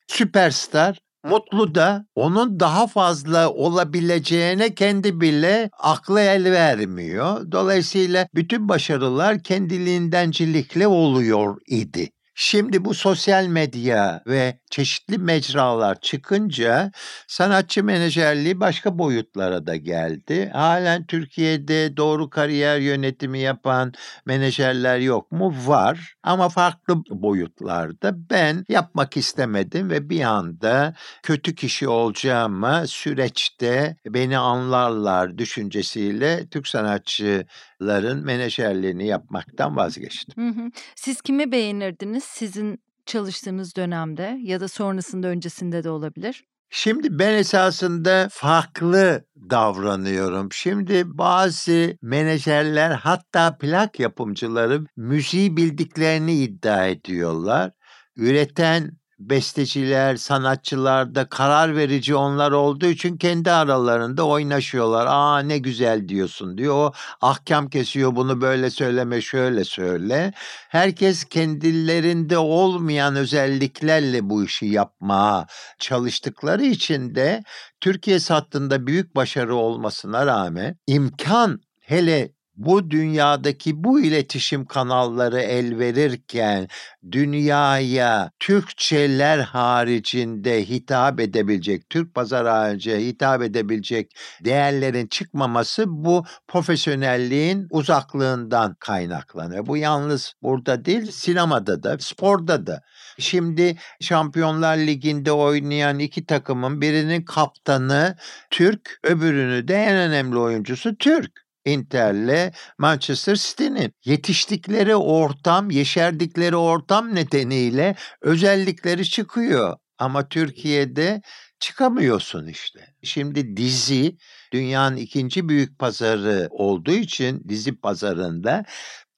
Süperstar Mutlu da onun daha fazla olabileceğine kendi bile aklı el vermiyor. Dolayısıyla bütün başarılar kendiliğindencilikle oluyor idi. Şimdi bu sosyal medya ve çeşitli mecralar çıkınca sanatçı menajerliği başka boyutlara da geldi. Halen Türkiye'de doğru kariyer yönetimi yapan menajerler yok mu? Var ama farklı boyutlarda. Ben yapmak istemedim ve bir anda kötü kişi olacağıma süreçte beni anlarlar düşüncesiyle Türk sanatçıların menajerliğini yapmaktan vazgeçtim. Siz kimi beğenirdiniz sizin çalıştığınız dönemde ya da sonrasında öncesinde de olabilir? Şimdi ben esasında farklı davranıyorum. Şimdi bazı menajerler hatta plak yapımcıları müziği bildiklerini iddia ediyorlar. Üreten besteciler, sanatçılar da karar verici onlar olduğu için kendi aralarında oynaşıyorlar. Aa ne güzel diyorsun diyor. O ahkam kesiyor bunu böyle söyleme şöyle söyle. Herkes kendilerinde olmayan özelliklerle bu işi yapmaya çalıştıkları için de Türkiye sattığında büyük başarı olmasına rağmen imkan hele bu dünyadaki bu iletişim kanalları el verirken dünyaya Türkçeler haricinde hitap edebilecek, Türk pazar haricinde hitap edebilecek değerlerin çıkmaması bu profesyonelliğin uzaklığından kaynaklanıyor. Bu yalnız burada değil, sinemada da, sporda da. Şimdi Şampiyonlar Ligi'nde oynayan iki takımın birinin kaptanı Türk, öbürünü de en önemli oyuncusu Türk. Inter'le Manchester City'nin yetiştikleri ortam, yeşerdikleri ortam nedeniyle özellikleri çıkıyor. Ama Türkiye'de çıkamıyorsun işte. Şimdi dizi dünyanın ikinci büyük pazarı olduğu için dizi pazarında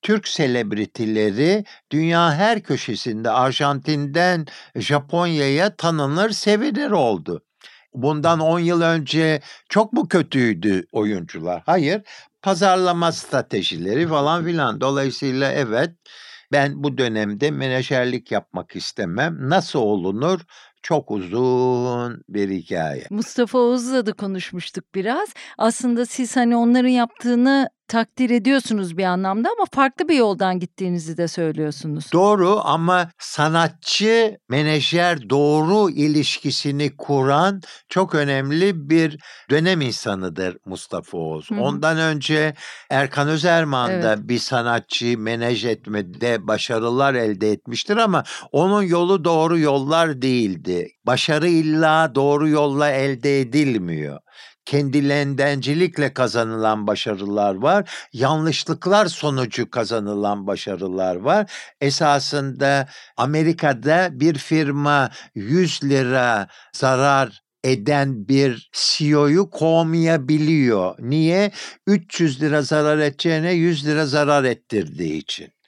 Türk selebritileri dünya her köşesinde Arjantin'den Japonya'ya tanınır, sevilir oldu. Bundan 10 yıl önce çok mu kötüydü oyuncular? Hayır pazarlama stratejileri falan filan. Dolayısıyla evet ben bu dönemde menajerlik yapmak istemem. Nasıl olunur? Çok uzun bir hikaye. Mustafa Oğuz'la da konuşmuştuk biraz. Aslında siz hani onların yaptığını takdir ediyorsunuz bir anlamda ama farklı bir yoldan gittiğinizi de söylüyorsunuz. Doğru ama sanatçı menajer doğru ilişkisini kuran çok önemli bir dönem insanıdır Mustafa Oğuz. Hı. Ondan önce Erkan Özerman evet. da bir sanatçı menaj etmede başarılar elde etmiştir ama onun yolu doğru yollar değildi. Başarı illa doğru yolla elde edilmiyor kendilendencilikle kazanılan başarılar var. Yanlışlıklar sonucu kazanılan başarılar var. Esasında Amerika'da bir firma 100 lira zarar eden bir CEO'yu kovmayabiliyor. Niye? 300 lira zarar edeceğine 100 lira zarar ettirdiği için.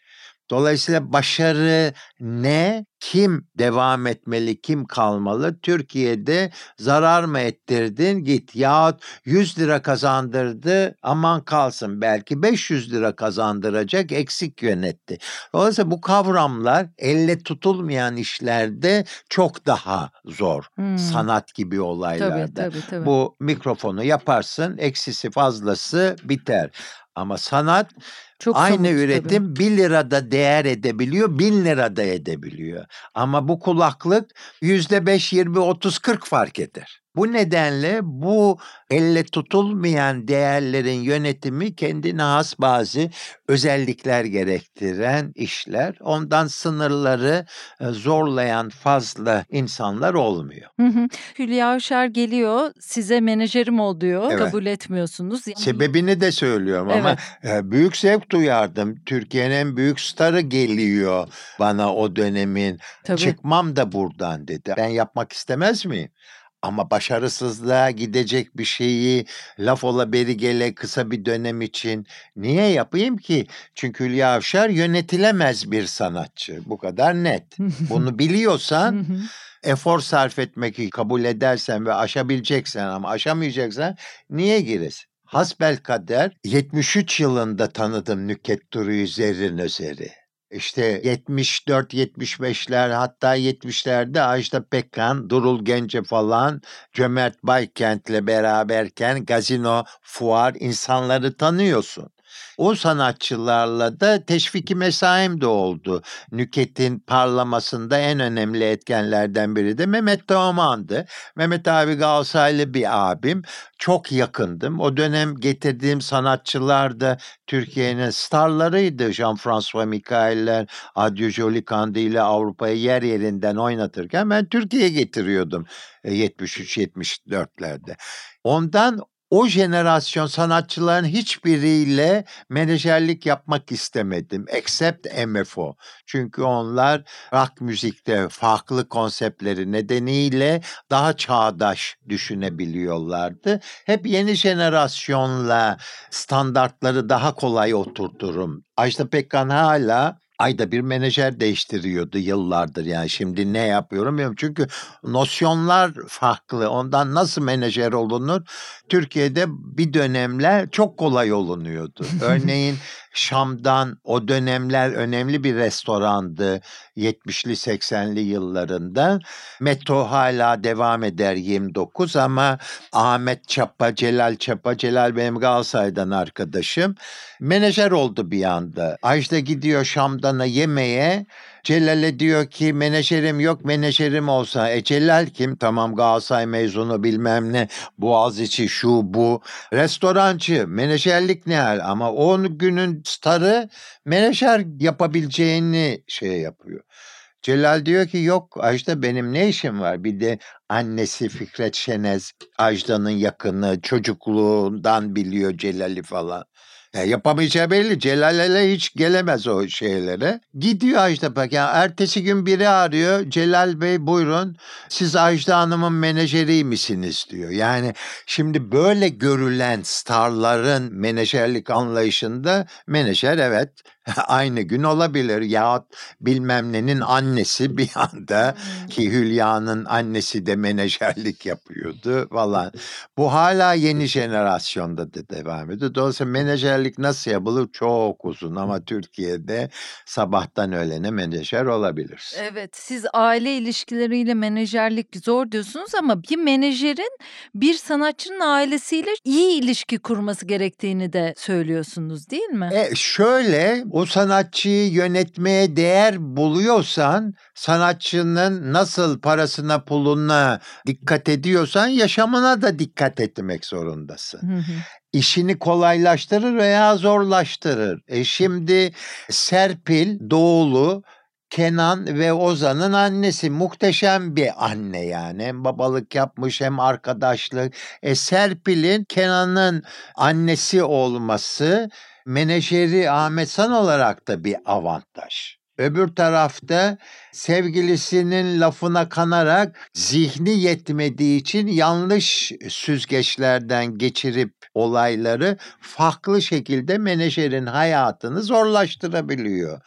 Dolayısıyla başarı ne? Kim devam etmeli, kim kalmalı? Türkiye'de zarar mı ettirdin git yahut 100 lira kazandırdı aman kalsın belki 500 lira kazandıracak eksik yönetti. Dolayısıyla bu kavramlar elle tutulmayan işlerde çok daha zor. Hmm. Sanat gibi olaylarda. Tabii, tabii, tabii. Bu mikrofonu yaparsın eksisi fazlası biter. Ama sanat çok Aynı üretim tabii. 1 lirada değer edebiliyor, 1000 lirada edebiliyor. Ama bu kulaklık %5, 20, 30, 40 fark eder. Bu nedenle bu elle tutulmayan değerlerin yönetimi kendine has bazı özellikler gerektiren işler. Ondan sınırları e, zorlayan fazla insanlar olmuyor. Hı hı. Hülya Avşar geliyor size menajerim ol diyor evet. kabul etmiyorsunuz. Yani... Sebebini de söylüyorum evet. ama e, büyük zevk duyardım. Türkiye'nin en büyük starı geliyor bana o dönemin. Tabii. Çıkmam da buradan dedi. Ben yapmak istemez miyim? Ama başarısızlığa gidecek bir şeyi laf ola beri gele kısa bir dönem için niye yapayım ki? Çünkü Hülya Avşar yönetilemez bir sanatçı. Bu kadar net. Bunu biliyorsan efor sarf etmek kabul edersen ve aşabileceksen ama aşamayacaksan niye giresin? Hasbel kader 73 yılında tanıdım Nüket Duru'yu zerrin özeri. İşte 74-75'ler hatta 70'lerde Ajda Pekkan, Durul Gence falan Cömert Baykent'le beraberken gazino, fuar insanları tanıyorsun. O sanatçılarla da teşviki mesaim de oldu. Nüket'in parlamasında en önemli etkenlerden biri de Mehmet Teoman'dı. Mehmet abi Galatasaraylı bir abim. Çok yakındım. O dönem getirdiğim sanatçılar da Türkiye'nin starlarıydı. Jean-François Mikael'ler, Adyo Jolie ile Avrupa'yı yer yerinden oynatırken ben Türkiye'ye getiriyordum 73-74'lerde. E, Ondan o jenerasyon sanatçıların hiçbiriyle menajerlik yapmak istemedim. Except MFO. Çünkü onlar rock müzikte farklı konseptleri nedeniyle daha çağdaş düşünebiliyorlardı. Hep yeni jenerasyonla standartları daha kolay oturturum. Ajda Pekkan hala ayda bir menajer değiştiriyordu yıllardır. Yani şimdi ne yapıyorum bilmiyorum çünkü nosyonlar farklı. Ondan nasıl menajer olunur? Türkiye'de bir dönemler çok kolay olunuyordu. Örneğin Şam'dan o dönemler önemli bir restorandı 70'li 80'li yıllarında. Metro hala devam eder 29 ama Ahmet Çapa, Celal Çapa, Celal benim Galatasaray'dan arkadaşım. Menajer oldu bir anda. Ajda gidiyor Şam'dana yemeğe. Celal'e diyor ki menajerim yok menajerim olsa. E Celal kim? Tamam Galatasaray mezunu bilmem ne. Boğaziçi şu bu. Restorancı menajerlik ne hal ama o günün starı menajer yapabileceğini şey yapıyor. Celal diyor ki yok Ajda benim ne işim var? Bir de annesi Fikret Şenez Ajda'nın yakını çocukluğundan biliyor Celal'i falan. Ya yapamayacağı belli. Celal'e hiç gelemez o şeylere. Gidiyor Ajda bak. Yani ertesi gün biri arıyor. Celal Bey buyurun siz Ajda Hanım'ın menajeri misiniz diyor. Yani şimdi böyle görülen starların menajerlik anlayışında menajer evet aynı gün olabilir ya bilmem nenin annesi bir anda ki Hülya'nın annesi de menajerlik yapıyordu falan. Bu hala yeni jenerasyonda da devam ediyor. Dolayısıyla menajerlik nasıl yapılır çok uzun ama Türkiye'de sabahtan öğlene menajer olabilir. Evet siz aile ilişkileriyle menajerlik zor diyorsunuz ama bir menajerin bir sanatçının ailesiyle iyi ilişki kurması gerektiğini de söylüyorsunuz değil mi? E şöyle o sanatçıyı yönetmeye değer buluyorsan sanatçının nasıl parasına puluna dikkat ediyorsan yaşamına da dikkat etmek zorundasın. Hı hı. İşini kolaylaştırır veya zorlaştırır. E şimdi Serpil Doğulu Kenan ve Ozan'ın annesi muhteşem bir anne yani. Hem babalık yapmış hem arkadaşlık. E Serpil'in Kenan'ın annesi olması menajeri Ahmet San olarak da bir avantaj. Öbür tarafta sevgilisinin lafına kanarak zihni yetmediği için yanlış süzgeçlerden geçirip olayları farklı şekilde menajerin hayatını zorlaştırabiliyor.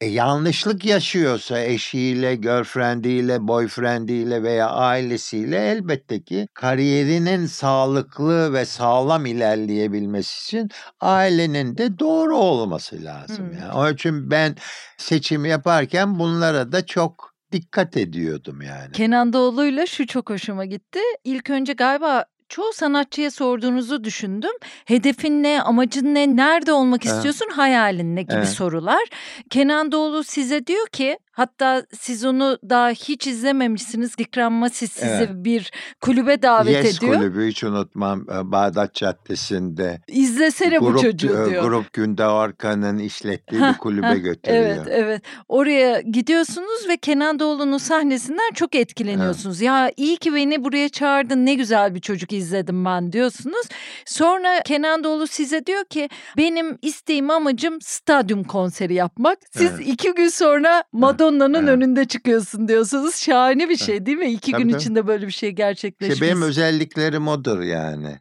E, yanlışlık yaşıyorsa eşiyle, girlfriendiyle, boyfriendiyle veya ailesiyle elbette ki kariyerinin sağlıklı ve sağlam ilerleyebilmesi için ailenin de doğru olması lazım. Hmm. Yani. Onun için ben seçim yaparken bunlara da çok dikkat ediyordum yani. Kenan Doğulu'yla şu çok hoşuma gitti. İlk önce galiba çoğu sanatçıya sorduğunuzu düşündüm. Hedefin ne, amacın ne, nerede olmak Evet. istiyorsun, hayalin ne gibi Evet. sorular. Kenan Doğulu size diyor ki hatta siz onu daha hiç izlememişsiniz. Dikran Masis sizi Evet. bir kulübe davet Yes ediyor. kulübü hiç unutmam e, Bağdat Caddesi'nde. İzlesene bu grup, çocuğu e, diyor. Grup Günde Orkan'ın işlettiği bir kulübe götürüyor. Evet, evet. Oraya gidiyorsunuz ve Kenan Doğulu'nun sahnesinden çok etkileniyorsunuz. Ya iyi ki beni buraya çağırdın. Ne güzel bir çocuk izledim ben diyorsunuz. Sonra Kenan Doğulu size diyor ki benim isteğim amacım stadyum konseri yapmak. Siz Evet. iki gün sonra Madonna'nın evet. önünde çıkıyorsun diyorsunuz. Şahane bir şey değil mi? İki Tabii, gün tabii. içinde böyle bir şey İşte gerçekleşmesi. benim özelliklerim odur yani.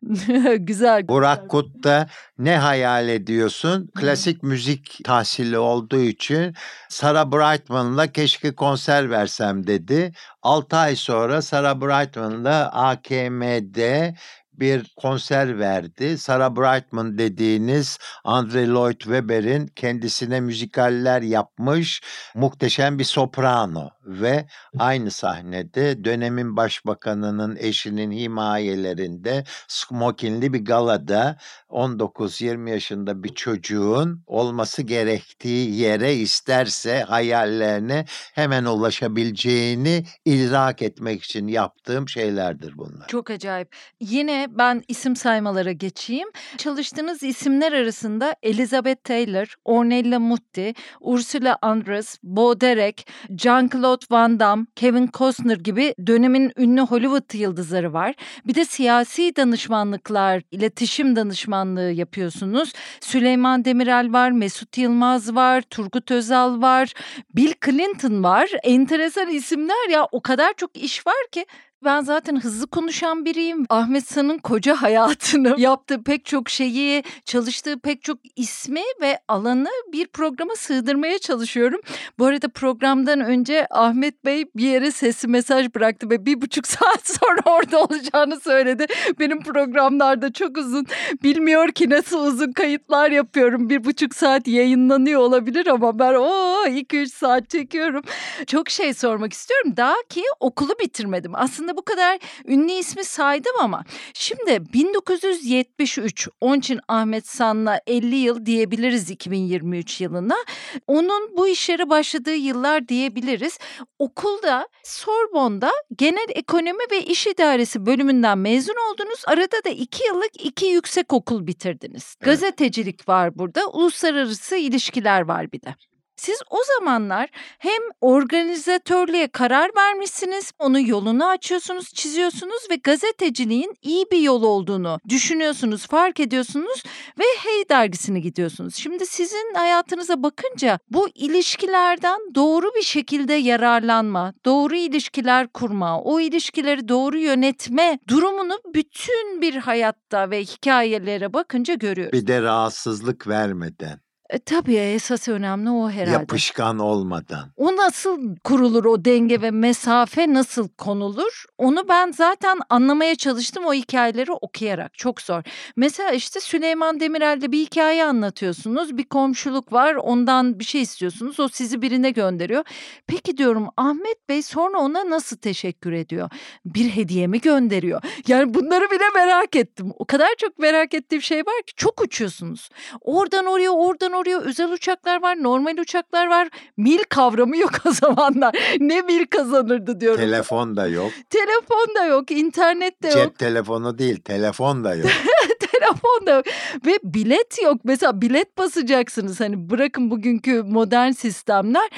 güzel. Burak Kut'ta ne hayal ediyorsun? Klasik müzik tahsili olduğu için Sarah Brightman'la keşke konser versem dedi. 6 ay sonra Sarah Brightman'la AKM'de bir konser verdi. Sarah Brightman dediğiniz Andre Lloyd Webber'in kendisine müzikaller yapmış muhteşem bir soprano ve aynı sahnede dönemin başbakanının eşinin himayelerinde smokinli bir galada 19-20 yaşında bir çocuğun olması gerektiği yere isterse hayallerine hemen ulaşabileceğini idrak etmek için yaptığım şeylerdir bunlar. Çok acayip. Yine ben isim saymalara geçeyim. Çalıştığınız isimler arasında Elizabeth Taylor, Ornella Mutti, Ursula Andress, Bo Derek, Jean-Claude Van Damme, Kevin Costner gibi dönemin ünlü Hollywood yıldızları var. Bir de siyasi danışmanlıklar, iletişim danışmanlığı yapıyorsunuz. Süleyman Demirel var, Mesut Yılmaz var, Turgut Özal var, Bill Clinton var. Enteresan isimler ya o kadar çok iş var ki Ben zaten hızlı konuşan biriyim. Ahmet San'ın koca hayatını, yaptığı pek çok şeyi, çalıştığı pek çok ismi ve alanı bir programa sığdırmaya çalışıyorum. Bu arada programdan önce Ahmet Bey bir yere sesli mesaj bıraktı ve bir buçuk saat sonra orada olacağını söyledi. Benim programlarda çok uzun. Bilmiyor ki nasıl uzun kayıtlar yapıyorum. Bir buçuk saat yayınlanıyor olabilir ama ben o iki üç saat çekiyorum. Çok şey sormak istiyorum. Daha ki okulu bitirmedim. Aslında bu kadar ünlü ismi saydım ama şimdi 1973 onun için Ahmet San'la 50 yıl diyebiliriz 2023 yılına. Onun bu işlere başladığı yıllar diyebiliriz. Okulda Sorbon'da genel ekonomi ve iş idaresi bölümünden mezun oldunuz. Arada da iki yıllık iki yüksek okul bitirdiniz. Evet. Gazetecilik var burada. Uluslararası ilişkiler var bir de. Siz o zamanlar hem organizatörlüğe karar vermişsiniz, onun yolunu açıyorsunuz, çiziyorsunuz ve gazeteciliğin iyi bir yol olduğunu düşünüyorsunuz, fark ediyorsunuz ve Hey dergisine gidiyorsunuz. Şimdi sizin hayatınıza bakınca bu ilişkilerden doğru bir şekilde yararlanma, doğru ilişkiler kurma, o ilişkileri doğru yönetme durumunu bütün bir hayatta ve hikayelere bakınca görüyoruz. Bir de rahatsızlık vermeden, E, tabii esas önemli o herhalde. yapışkan olmadan. O nasıl kurulur o denge ve mesafe nasıl konulur? Onu ben zaten anlamaya çalıştım o hikayeleri okuyarak. Çok zor. Mesela işte Süleyman Demirel'de bir hikaye anlatıyorsunuz. Bir komşuluk var ondan bir şey istiyorsunuz. O sizi birine gönderiyor. Peki diyorum Ahmet Bey sonra ona nasıl teşekkür ediyor? Bir hediye mi gönderiyor? Yani bunları bile merak ettim. O kadar çok merak ettiğim şey var ki çok uçuyorsunuz. Oradan oraya oradan oraya özel uçaklar var normal uçaklar var. Mil kavramı yok o zamanlar. Ne mil kazanırdı diyorum. Telefon da yok. Telefon da yok, internet de yok, Cep telefonu değil, telefon da yok. telefon da yok. Ve bilet yok. Mesela bilet basacaksınız. Hani bırakın bugünkü modern sistemler.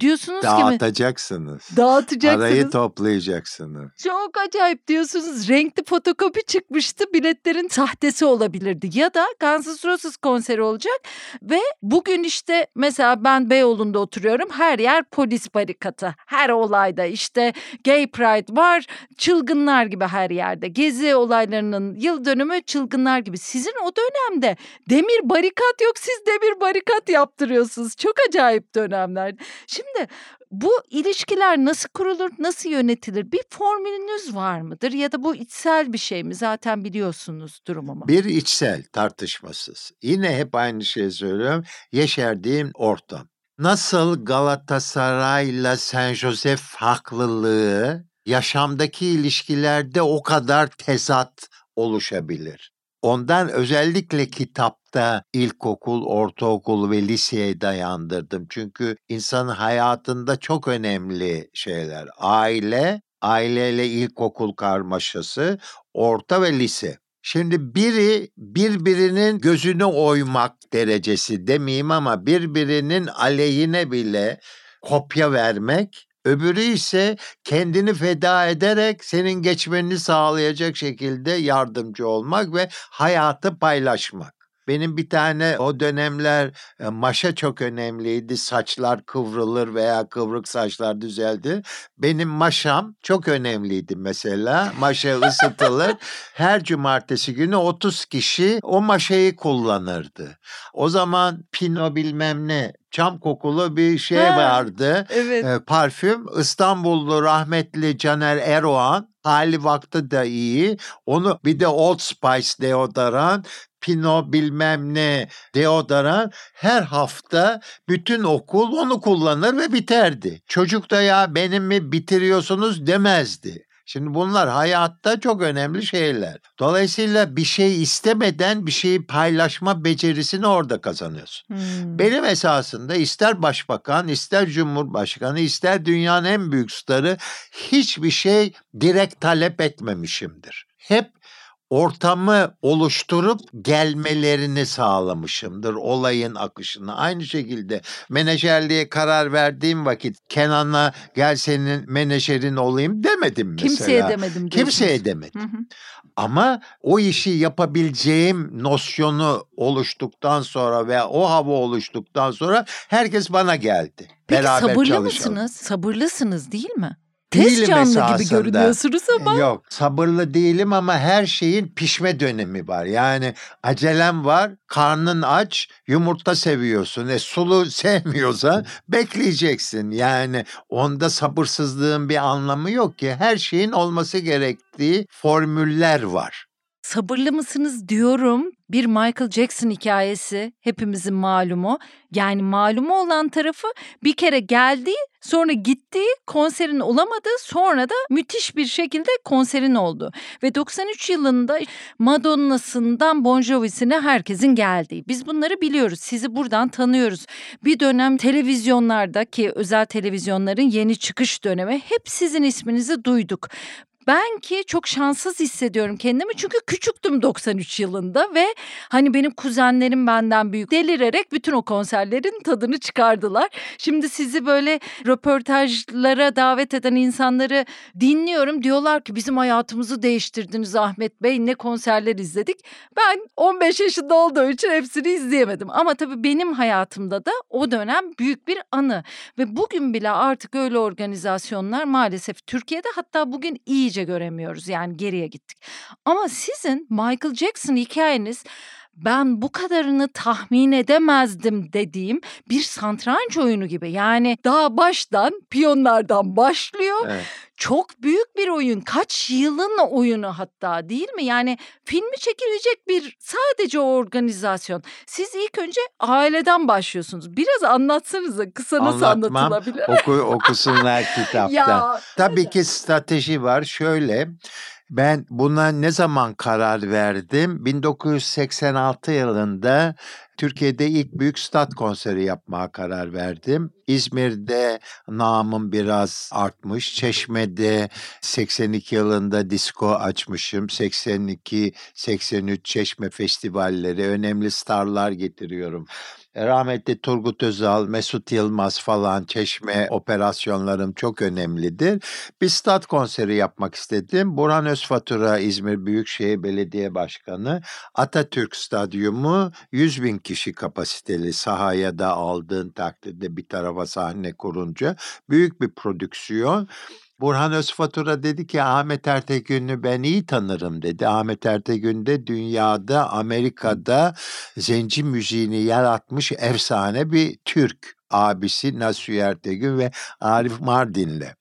Diyorsunuz ki Dağıtacaksınız. dağıtacaksınız. Parayı toplayacaksınız. Çok acayip diyorsunuz. Renkli fotokopi çıkmıştı. Biletlerin sahtesi olabilirdi. Ya da Guns N' Roses konseri olacak ve bugün işte mesela ben Beyoğlu'nda oturuyorum. Her yer polis barikatı. Her olayda işte Gay Pride var. Çılgınlar gibi her yerde. Gezi olaylarının yıl dönümü çılgınlar gibi. Sizin o dönemde demir barikat yok. Siz demir barikat yaptırıyorsunuz. Çok acayip dönemler. Şimdi bu ilişkiler nasıl kurulur, nasıl yönetilir? Bir formülünüz var mıdır ya da bu içsel bir şey mi? Zaten biliyorsunuz durumumu. Bir içsel tartışmasız. Yine hep aynı şeyi söylüyorum. Yeşerdiğim ortam. Nasıl Galatasaray'la San Josef haklılığı yaşamdaki ilişkilerde o kadar tezat oluşabilir. Ondan özellikle kitapta ilkokul, ortaokul ve liseye dayandırdım. Çünkü insanın hayatında çok önemli şeyler. Aile, aileyle ilkokul karmaşası, orta ve lise. Şimdi biri birbirinin gözünü oymak derecesi demeyeyim ama birbirinin aleyhine bile kopya vermek, öbürü ise kendini feda ederek senin geçmeni sağlayacak şekilde yardımcı olmak ve hayatı paylaşmak. Benim bir tane o dönemler e, maşa çok önemliydi. Saçlar kıvrılır veya kıvrık saçlar düzeldi. Benim maşam çok önemliydi mesela. Maşa ısıtılır. Her cumartesi günü 30 kişi o maşayı kullanırdı. O zaman Pino bilmem ne çam kokulu bir şey Ha, vardı. Evet. E, parfüm İstanbullu rahmetli Caner Erdoğan hali vakti da iyi. Onu bir de Old Spice deodoran, Pino bilmem ne deodoran her hafta bütün okul onu kullanır ve biterdi. Çocuk da ya benim mi bitiriyorsunuz demezdi. Şimdi bunlar hayatta çok önemli şeyler. Dolayısıyla bir şey istemeden bir şeyi paylaşma becerisini orada kazanıyorsun. Hmm. Benim esasında ister başbakan, ister cumhurbaşkanı, ister dünyanın en büyük starı hiçbir şey direkt talep etmemişimdir. Hep ortamı oluşturup gelmelerini sağlamışımdır olayın akışını. Aynı şekilde menajerliğe karar verdiğim vakit Kenan'a gel senin menajerin olayım demedim mesela. Kimseye demedim diyorsunuz. Kimseye demedim. Hı hı. Ama o işi yapabileceğim nosyonu oluştuktan sonra ve o hava oluştuktan sonra herkes bana geldi. Peki Beraber sabırlı çalışalım. mısınız? Sabırlısınız değil mi? Değilim canlı gibi görünüyorsunuz ama. Yok sabırlı değilim ama her şeyin pişme dönemi var. Yani acelem var, karnın aç, yumurta seviyorsun. E sulu sevmiyorsa bekleyeceksin. Yani onda sabırsızlığın bir anlamı yok ki. Her şeyin olması gerektiği formüller var. Sabırlı mısınız diyorum. Bir Michael Jackson hikayesi hepimizin malumu. Yani malumu olan tarafı bir kere geldiği sonra gittiği konserin olamadığı sonra da müthiş bir şekilde konserin oldu. Ve 93 yılında Madonna'sından Bon Jovi'sine herkesin geldiği. Biz bunları biliyoruz. Sizi buradan tanıyoruz. Bir dönem televizyonlarda ki özel televizyonların yeni çıkış dönemi hep sizin isminizi duyduk. Ben ki çok şanssız hissediyorum kendimi çünkü küçüktüm 93 yılında ve hani benim kuzenlerim benden büyük delirerek bütün o konserlerin tadını çıkardılar. Şimdi sizi böyle röportajlara davet eden insanları dinliyorum diyorlar ki bizim hayatımızı değiştirdiniz Ahmet Bey ne konserler izledik. Ben 15 yaşında olduğu için hepsini izleyemedim ama tabii benim hayatımda da o dönem büyük bir anı ve bugün bile artık öyle organizasyonlar maalesef Türkiye'de hatta bugün iyice göremiyoruz yani geriye gittik. Ama sizin Michael Jackson hikayeniz ben bu kadarını tahmin edemezdim dediğim bir satranç oyunu gibi. Yani daha baştan piyonlardan başlıyor. Evet. Çok büyük bir oyun. Kaç yılın oyunu hatta değil mi? Yani filmi çekilecek bir sadece o organizasyon. Siz ilk önce aileden başlıyorsunuz. Biraz anlatsanıza kısa nasıl Anlatmam. anlatılabilir? Oku, okusunlar kitapta. ya Tabii ki strateji var. Şöyle ben buna ne zaman karar verdim? 1986 yılında Türkiye'de ilk büyük stat konseri yapmaya karar verdim. İzmir'de namım biraz artmış. Çeşme'de 82 yılında disco açmışım. 82-83 Çeşme festivalleri, önemli starlar getiriyorum. E, Rahmetli Turgut Özal, Mesut Yılmaz falan çeşme operasyonlarım çok önemlidir. Bir stat konseri yapmak istedim. Burhan Özfatura İzmir Büyükşehir Belediye Başkanı Atatürk Stadyumu 100 bin kişi kapasiteli sahaya da aldığın takdirde bir tarafa sahne kurunca büyük bir prodüksiyon. Burhan Özfatura dedi ki Ahmet Ertegün'ü ben iyi tanırım dedi. Ahmet Ertegün de dünyada Amerika'da zenci müziğini yaratmış efsane bir Türk abisi Nasuhi Ertegün ve Arif Mardin'le.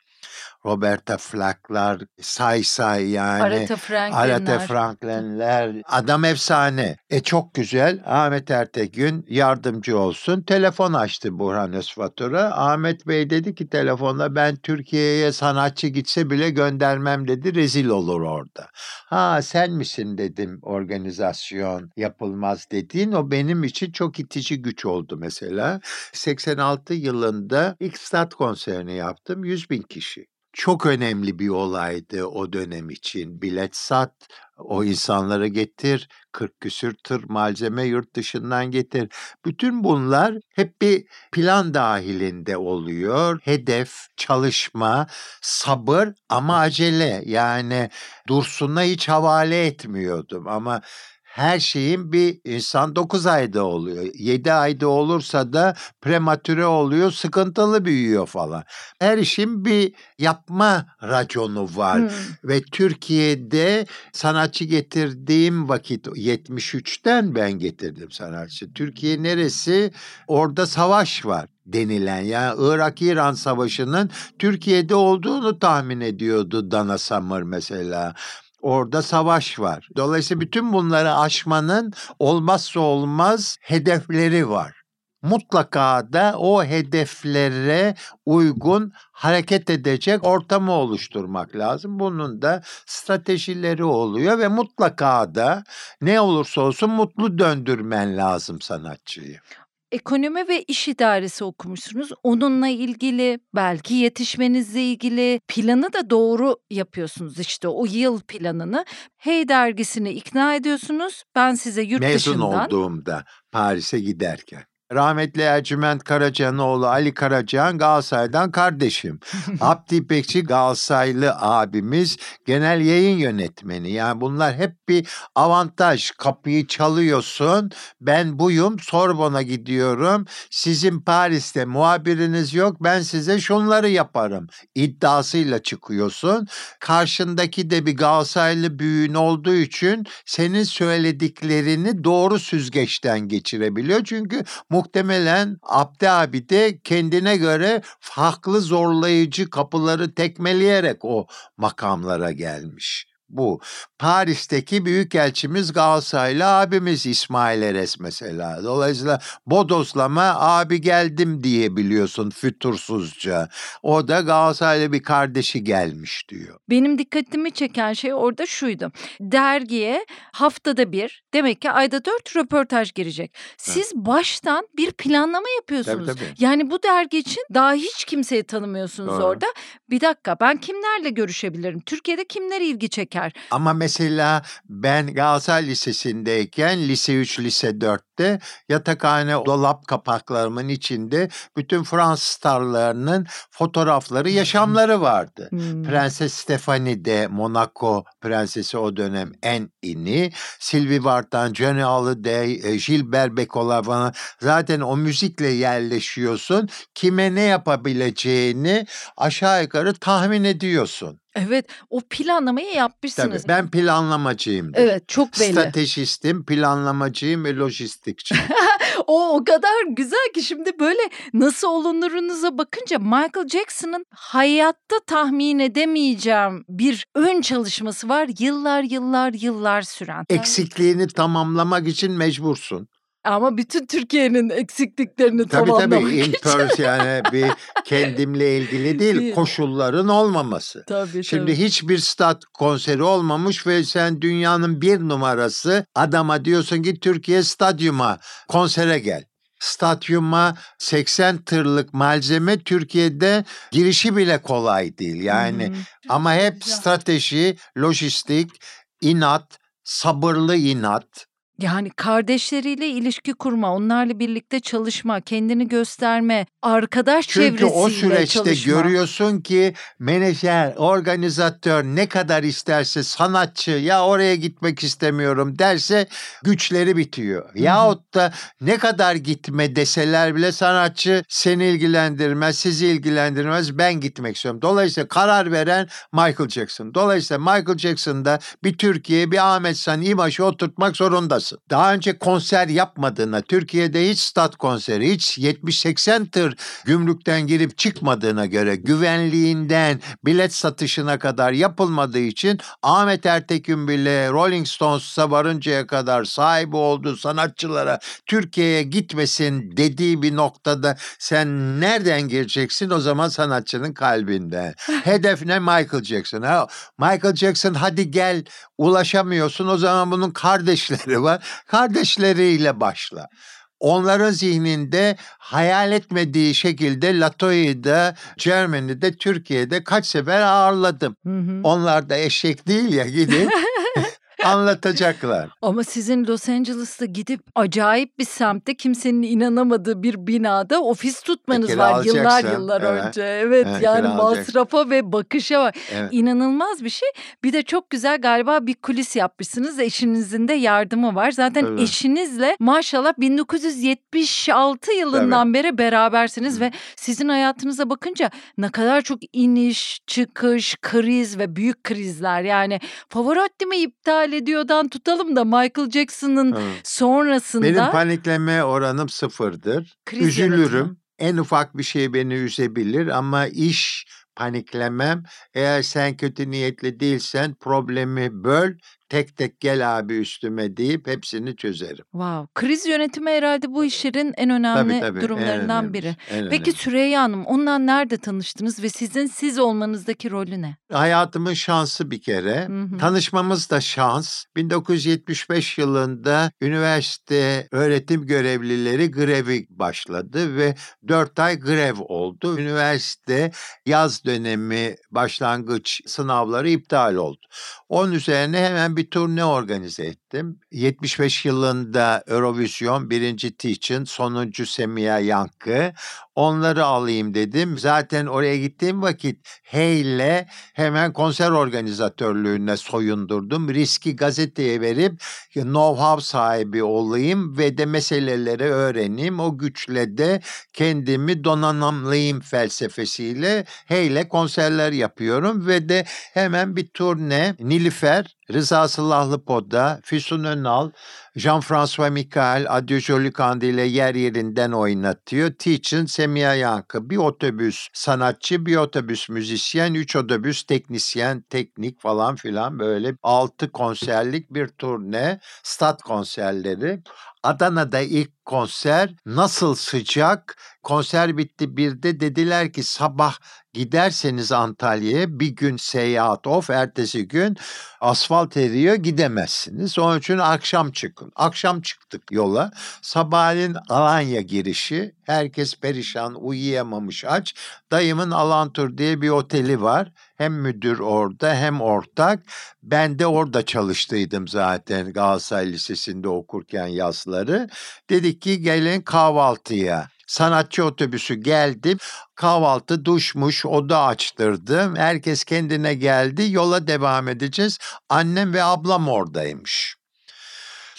Roberta Flack'lar, say say yani. Aretha Franklin'ler. Aretha Franklin'ler. Adam efsane. E çok güzel. Ahmet Ertegün yardımcı olsun. Telefon açtı Burhan Özfatura. Ahmet Bey dedi ki telefonla ben Türkiye'ye sanatçı gitse bile göndermem dedi. Rezil olur orada. Ha sen misin dedim organizasyon yapılmaz dediğin. O benim için çok itici güç oldu mesela. 86 yılında ilk stat konserini yaptım. 100 bin kişi. Çok önemli bir olaydı o dönem için. Bilet sat, o insanları getir, 40 küsür tır malzeme yurt dışından getir. Bütün bunlar hep bir plan dahilinde oluyor. Hedef, çalışma, sabır ama acele. Yani Dursun'a hiç havale etmiyordum ama her şeyin bir insan 9 ayda oluyor. 7 ayda olursa da prematüre oluyor, sıkıntılı büyüyor falan. Her işin bir yapma raconu var. Hmm. Ve Türkiye'de sanatçı getirdiğim vakit 73'ten ben getirdim sanatçı. Türkiye neresi? Orada savaş var denilen yani Irak-İran savaşının Türkiye'de olduğunu tahmin ediyordu Dana Summer mesela. Orada savaş var. Dolayısıyla bütün bunları aşmanın olmazsa olmaz hedefleri var. Mutlaka da o hedeflere uygun hareket edecek ortamı oluşturmak lazım. Bunun da stratejileri oluyor ve mutlaka da ne olursa olsun mutlu döndürmen lazım sanatçıyı. Ekonomi ve iş idaresi okumuşsunuz. Onunla ilgili belki yetişmenizle ilgili planı da doğru yapıyorsunuz işte o yıl planını. Hey dergisini ikna ediyorsunuz. Ben size yurt Mezun dışından olduğumda Paris'e giderken. Rahmetli Ercüment Karaca'nın oğlu Ali Karacahan Galatasaray'dan kardeşim. Abdi İpekçi Galatasaraylı abimiz genel yayın yönetmeni. Yani bunlar hep bir avantaj. Kapıyı çalıyorsun. Ben buyum. Sorbon'a gidiyorum. Sizin Paris'te muhabiriniz yok. Ben size şunları yaparım. iddiasıyla çıkıyorsun. Karşındaki de bir Galatasaraylı büyüğün olduğu için senin söylediklerini doğru süzgeçten geçirebiliyor. Çünkü muhtemelen Abdi abi de kendine göre farklı zorlayıcı kapıları tekmeleyerek o makamlara gelmiş. Bu. Paris'teki büyükelçimiz Galatasaraylı abimiz İsmail Eres mesela. Dolayısıyla bodoslama abi geldim diyebiliyorsun fütursuzca. O da Galatasaraylı bir kardeşi gelmiş diyor. Benim dikkatimi çeken şey orada şuydu. Dergiye haftada bir demek ki ayda dört röportaj girecek. Siz baştan bir planlama yapıyorsunuz. Tabii, tabii. Yani bu dergi için daha hiç kimseyi tanımıyorsunuz Doğru. orada. Bir dakika ben kimlerle görüşebilirim? Türkiye'de kimler ilgi çeker? Ama mesela ben Galatasaray Lisesi'ndeyken lise 3, lise 4'te yatakhane dolap kapaklarımın içinde bütün Fransız starlarının fotoğrafları, yaşamları vardı. Hmm. Prenses Stephanie de Monaco prensesi o dönem en ini. Sylvie Vartan, Johnny Hallyday, e, Gilbert Bécaud falan. Zaten o müzikle yerleşiyorsun. Kime ne yapabileceğini aşağı yukarı tahmin ediyorsun. Evet o planlamayı Tabii yapmışsınız. ben planlamacıyımdır. Evet çok belli. Stratejistim, planlamacıyım ve lojistikçiyim. O o kadar güzel ki şimdi böyle nasıl olunurunuza bakınca Michael Jackson'ın hayatta tahmin edemeyeceğim bir ön çalışması var. Yıllar yıllar yıllar süren. Eksikliğini tamamlamak için mecbursun. Ama bütün Türkiye'nin eksikliklerini Tabii tamamlamak tabii için. in pers yani bir kendimle ilgili değil, Değil. koşulların olmaması. Tabii Şimdi tabii. hiçbir stat konseri olmamış ve sen dünyanın bir numarası adama diyorsun ki Türkiye stadyuma konsere gel. Stadyuma 80 tırlık malzeme Türkiye'de girişi bile kolay değil. Yani hı. ama hep strateji, lojistik, inat, sabırlı inat. Yani kardeşleriyle ilişki kurma, onlarla birlikte çalışma, kendini gösterme, arkadaş Çünkü çevresiyle o süreçte çalışma. görüyorsun ki menajer, organizatör ne kadar isterse sanatçı ya oraya gitmek istemiyorum derse güçleri bitiyor. Yahut da ne kadar gitme deseler bile sanatçı seni ilgilendirmez, sizi ilgilendirmez ben gitmek istiyorum. Dolayısıyla karar veren Michael Jackson. Dolayısıyla Michael Jackson'da bir Türkiye bir Ahmet San imajı oturtmak zorundasın. Daha önce konser yapmadığına, Türkiye'de hiç stat konseri, hiç 70-80 tır gümrükten girip çıkmadığına göre güvenliğinden bilet satışına kadar yapılmadığı için Ahmet Ertekin bile Rolling Stones'a varıncaya kadar sahibi olduğu sanatçılara. Türkiye'ye gitmesin dediği bir noktada sen nereden gireceksin? O zaman sanatçının kalbinde. Hedef ne? Michael Jackson. Ha, Michael Jackson hadi gel ulaşamıyorsun o zaman bunun kardeşleri var. Kardeşleriyle başla. Onların zihninde hayal etmediği şekilde Latoy'da, Germany'de, Türkiye'de kaç sefer ağırladım. Hı hı. Onlar da eşek değil ya gidip anlatacaklar. Ama sizin Los Angeles'ta gidip acayip bir semtte kimsenin inanamadığı bir binada ofis tutmanız E, var yıllar yıllar Evet. önce. Evet Evet, yani masrafa ve bakışa var. Evet. İnanılmaz bir şey. Bir de çok güzel galiba bir kulis yapmışsınız. Eşinizin de yardımı var. Zaten Tabii. eşinizle maşallah 1976 yılından beri berabersiniz Hı. ve sizin hayatınıza bakınca ne kadar çok iniş, çıkış, kriz ve büyük krizler. Yani Pavarotti'mi iptal ediyordan tutalım da Michael Jackson'ın Evet. sonrasında Benim panikleme oranım sıfırdır. Kriz Üzülürüm. yönetimi. En ufak bir şey beni üzebilir ama iş paniklemem. Eğer sen kötü niyetli değilsen problemi böl, tek tek gel abi üstüme deyip hepsini çözerim. Wow. Kriz yönetimi herhalde bu işlerin en önemli Tabii tabii. en durumlarından önemlisi, biri. en Peki önemlisi. Süreyya Hanım ondan nerede tanıştınız ve sizin siz olmanızdaki rolü ne? Hayatımın şansı bir kere. Hı hı. Tanışmamız da şans. 1975 yılında üniversite öğretim görevlileri grevi başladı ve 4 ay grev oldu. Üniversite yaz dönemi başlangıç sınavları iptal oldu. Onun üzerine hemen bir turne organize ettim. 75 yılında Eurovision birinci Teach'in sonuncu Semiha Yankı. Onları alayım dedim. Zaten oraya gittiğim vakit Heyle hemen konser organizatörlüğüne soyundurdum. Riski gazeteye verip know-how sahibi olayım ve de meseleleri öğreneyim. O güçle de kendimi donanımlayayım felsefesiyle Heyle konserler yapıyorum ve de hemen bir turne Nilüfer, Rıza Sılahlıpoda, Füsun Önal, Jean-François Michael, Adieu Joli ile yer yerinden oynatıyor. Teach'in Semiha Yankı. Bir otobüs sanatçı, bir otobüs müzisyen, üç otobüs teknisyen, teknik falan filan böyle altı konserlik bir turne. Stat konserleri. Adana'da ilk konser nasıl sıcak konser bitti bir de dediler ki sabah giderseniz Antalya'ya bir gün seyahat of ertesi gün asfalt eriyor gidemezsiniz. Onun için akşam çıkın. Akşam çıktık yola. Sabahleyin Alanya girişi. Herkes perişan uyuyamamış aç. Dayımın Alantur diye bir oteli var. Hem müdür orada hem ortak. Ben de orada çalıştıydım zaten Galatasaray Lisesi'nde okurken yazları. Dedik ki gelin kahvaltıya. Sanatçı otobüsü geldi. Kahvaltı, duşmuş, oda açtırdım. Herkes kendine geldi. Yola devam edeceğiz. Annem ve ablam oradaymış.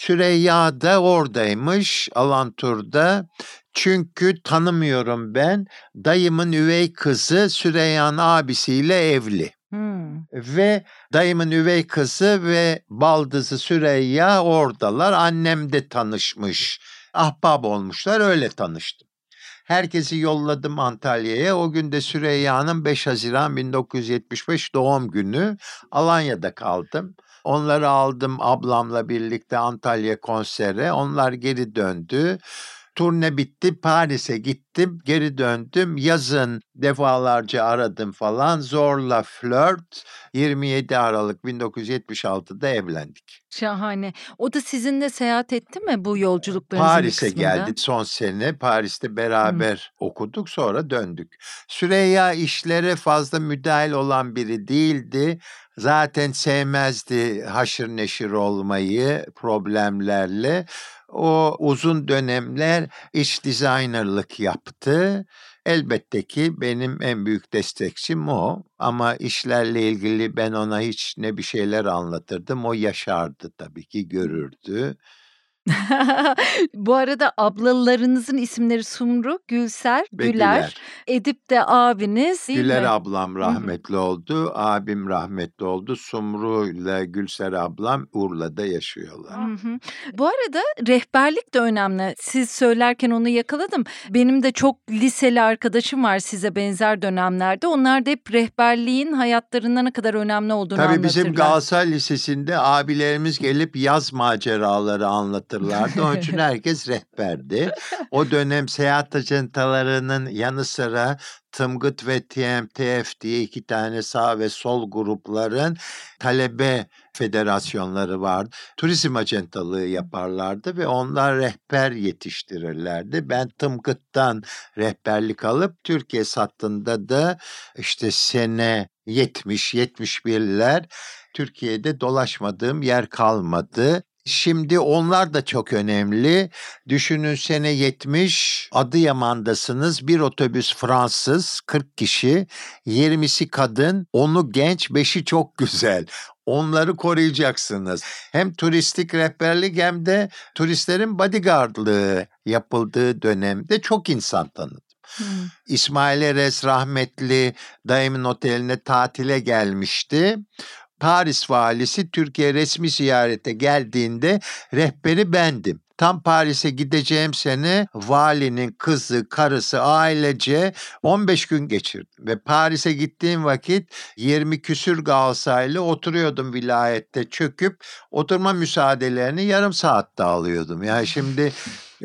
Süreyya da oradaymış Alantur'da. Çünkü tanımıyorum ben. Dayımın üvey kızı Süreyya'nın abisiyle evli. Hmm. Ve dayımın üvey kızı ve baldızı Süreyya oradalar. Annem de tanışmış. Ahbap olmuşlar öyle tanıştım. Herkesi yolladım Antalya'ya. O gün de Süreyya'nın 5 Haziran 1975 doğum günü. Alanya'da kaldım. Onları aldım ablamla birlikte Antalya konsere. Onlar geri döndü. Turne bitti. Paris'e gittim. Geri döndüm. Yazın defalarca aradım falan. Zorla flört. 27 Aralık 1976'da evlendik. Şahane. O da sizinle seyahat etti mi bu yolculukların Paris'e geldi son sene. Paris'te beraber Hı. okuduk sonra döndük. Süreyya işlere fazla müdahil olan biri değildi. Zaten sevmezdi haşır neşir olmayı problemlerle. O uzun dönemler iç designerlık yaptı. Elbette ki benim en büyük destekçim o ama işlerle ilgili ben ona hiç ne bir şeyler anlatırdım. O yaşardı tabii ki görürdü. Bu arada ablalarınızın isimleri Sumru, Gülser, Güler. Güler. Edip de abiniz değil Güler mi? ablam rahmetli oldu, abim rahmetli oldu. Sumru ile Gülser ablam Urla'da yaşıyorlar. Hı hı. Bu arada rehberlik de önemli. Siz söylerken onu yakaladım. Benim de çok liseli arkadaşım var size benzer dönemlerde. Onlar da hep rehberliğin hayatlarında ne kadar önemli olduğunu Tabii anlatırlar. bizim Galatasaray Lisesi'nde abilerimiz gelip yaz maceraları anlatır hatırlardı. Onun için herkes rehberdi. O dönem seyahat ajantalarının yanı sıra Tımgıt ve TMTF diye iki tane sağ ve sol grupların talebe federasyonları vardı. Turizm acentalığı yaparlardı ve onlar rehber yetiştirirlerdi. Ben Tımgıt'tan rehberlik alıp Türkiye sattığında da işte sene 70-71'ler Türkiye'de dolaşmadığım yer kalmadı. Şimdi onlar da çok önemli. Düşünün sene 70 Adıyaman'dasınız. Bir otobüs Fransız 40 kişi. 20'si kadın, onu genç, 5'i çok güzel. Onları koruyacaksınız. Hem turistik rehberlik hem de turistlerin bodyguardlığı yapıldığı dönemde çok insan tanıdım. Hmm. İsmail Eres rahmetli dayımın oteline tatile gelmişti. Paris valisi Türkiye resmi ziyarete geldiğinde rehberi bendim. Tam Paris'e gideceğim sene valinin kızı, karısı ailece 15 gün geçirdim. Ve Paris'e gittiğim vakit 20 küsür Galatasaraylı oturuyordum vilayette çöküp oturma müsaadelerini yarım saatte alıyordum. Yani şimdi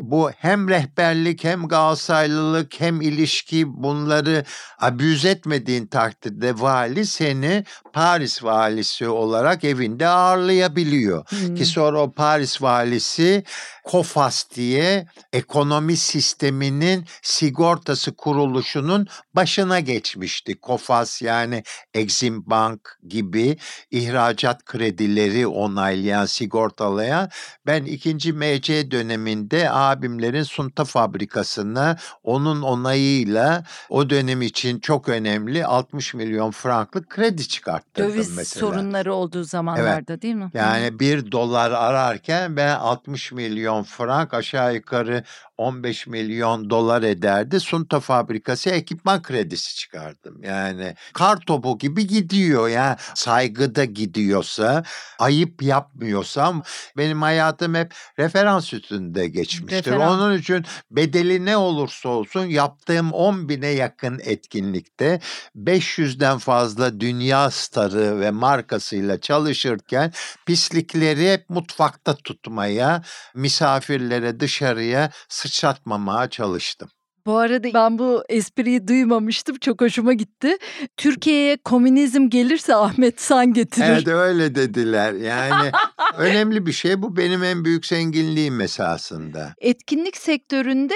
Bu hem rehberlik hem Galatasaraylılık hem ilişki bunları abüz etmediğin takdirde vali seni Paris valisi olarak evinde ağırlayabiliyor. Hmm. Ki sonra o Paris valisi COFAS diye ekonomi sisteminin sigortası kuruluşunun başına geçmişti. COFAS yani Exim Bank gibi ihracat kredileri onaylayan, sigortalayan. Ben ikinci MC döneminde abimlerin sunta fabrikasına onun onayıyla o dönem için çok önemli 60 milyon franklık kredi çıkarttırdım Döviz mesela. sorunları olduğu zamanlarda değil mi? Yani bir dolar ararken ben 60 milyon frank aşağı yukarı 15 milyon dolar ederdi. Sunta fabrikası ekipman kredisi çıkardım. Yani kar topu gibi gidiyor. Yani saygıda gidiyorsa, ayıp yapmıyorsam benim hayatım hep referans üstünde geçmiştir. Referans. Onun için bedeli ne olursa olsun yaptığım 10 bine yakın etkinlikte 500'den fazla dünya starı ve markasıyla çalışırken pislikleri hep mutfakta tutmaya, misafirlere dışarıya sıçratmamaya çalıştım. Bu arada ben bu espriyi duymamıştım. Çok hoşuma gitti. Türkiye'ye komünizm gelirse Ahmet San getirir. Evet öyle dediler. Yani önemli bir şey bu benim en büyük zenginliğim esasında. Etkinlik sektöründe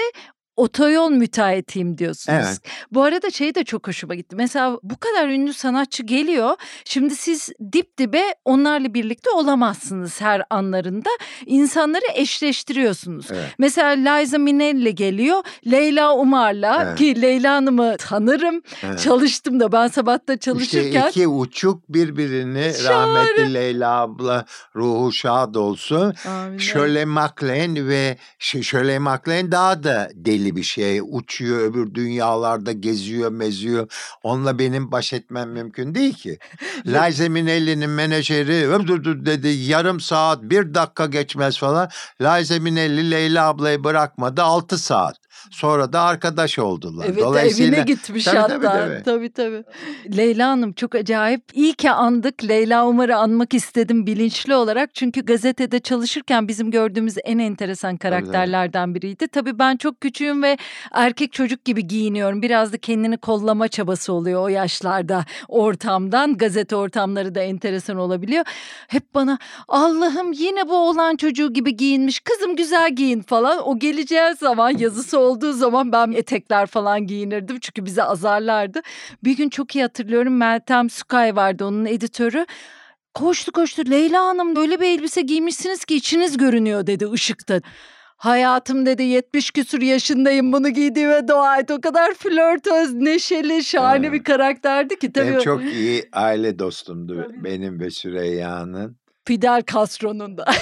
otoyol müteahhitiyim diyorsunuz. Evet. Bu arada şey de çok hoşuma gitti. Mesela bu kadar ünlü sanatçı geliyor. Şimdi siz dip dibe onlarla birlikte olamazsınız her anlarında. İnsanları eşleştiriyorsunuz. Evet. Mesela Liza Minnelli geliyor. Leyla Umar'la Evet. ki Leyla Hanım'ı tanırım. Evet. Çalıştım da ben sabahta çalışırken. İşte iki uçuk birbirini Şahane. rahmetli Leyla abla ruhu şad olsun. Amin. Shirley MacLaine ve Shirley MacLaine daha da deli bir şey. Uçuyor öbür dünyalarda geziyor meziyor. Onunla benim baş etmem mümkün değil ki. Liza Minnelli'nin menajeri dedi yarım saat bir dakika geçmez falan. Liza Minnelli Leyla ablayı bırakmadı 6 saat. Sonra da arkadaş oldular. Evet Dolayısıyla evine gitmiş Tabii, hatta. tabii, Tabii, tabii. tabii Leyla Hanım çok acayip. İyi ki andık. Leyla Umar'ı anmak istedim bilinçli olarak. Çünkü gazetede çalışırken bizim gördüğümüz en enteresan karakterlerden biriydi. Tabii ben çok küçüğüm ve erkek çocuk gibi giyiniyorum. Biraz da kendini kollama çabası oluyor o yaşlarda ortamdan. Gazete ortamları da enteresan olabiliyor. Hep bana Allah'ım yine bu oğlan çocuğu gibi giyinmiş. Kızım güzel giyin falan. O geleceği zaman yazısı olduğu zaman ben etekler falan giyinirdim. Çünkü bizi azarlardı. Bir gün çok iyi hatırlıyorum Meltem Sukay vardı onun editörü. Koştu koştu Leyla Hanım öyle bir elbise giymişsiniz ki içiniz görünüyor dedi ışıkta. Hayatım dedi 70 küsur yaşındayım bunu giydiğime dua et. O kadar flörtöz, neşeli, şahane Evet. bir karakterdi ki. Tabii Benim çok iyi aile dostumdu benim ve Süreyya'nın. Fidel Castro'nun da.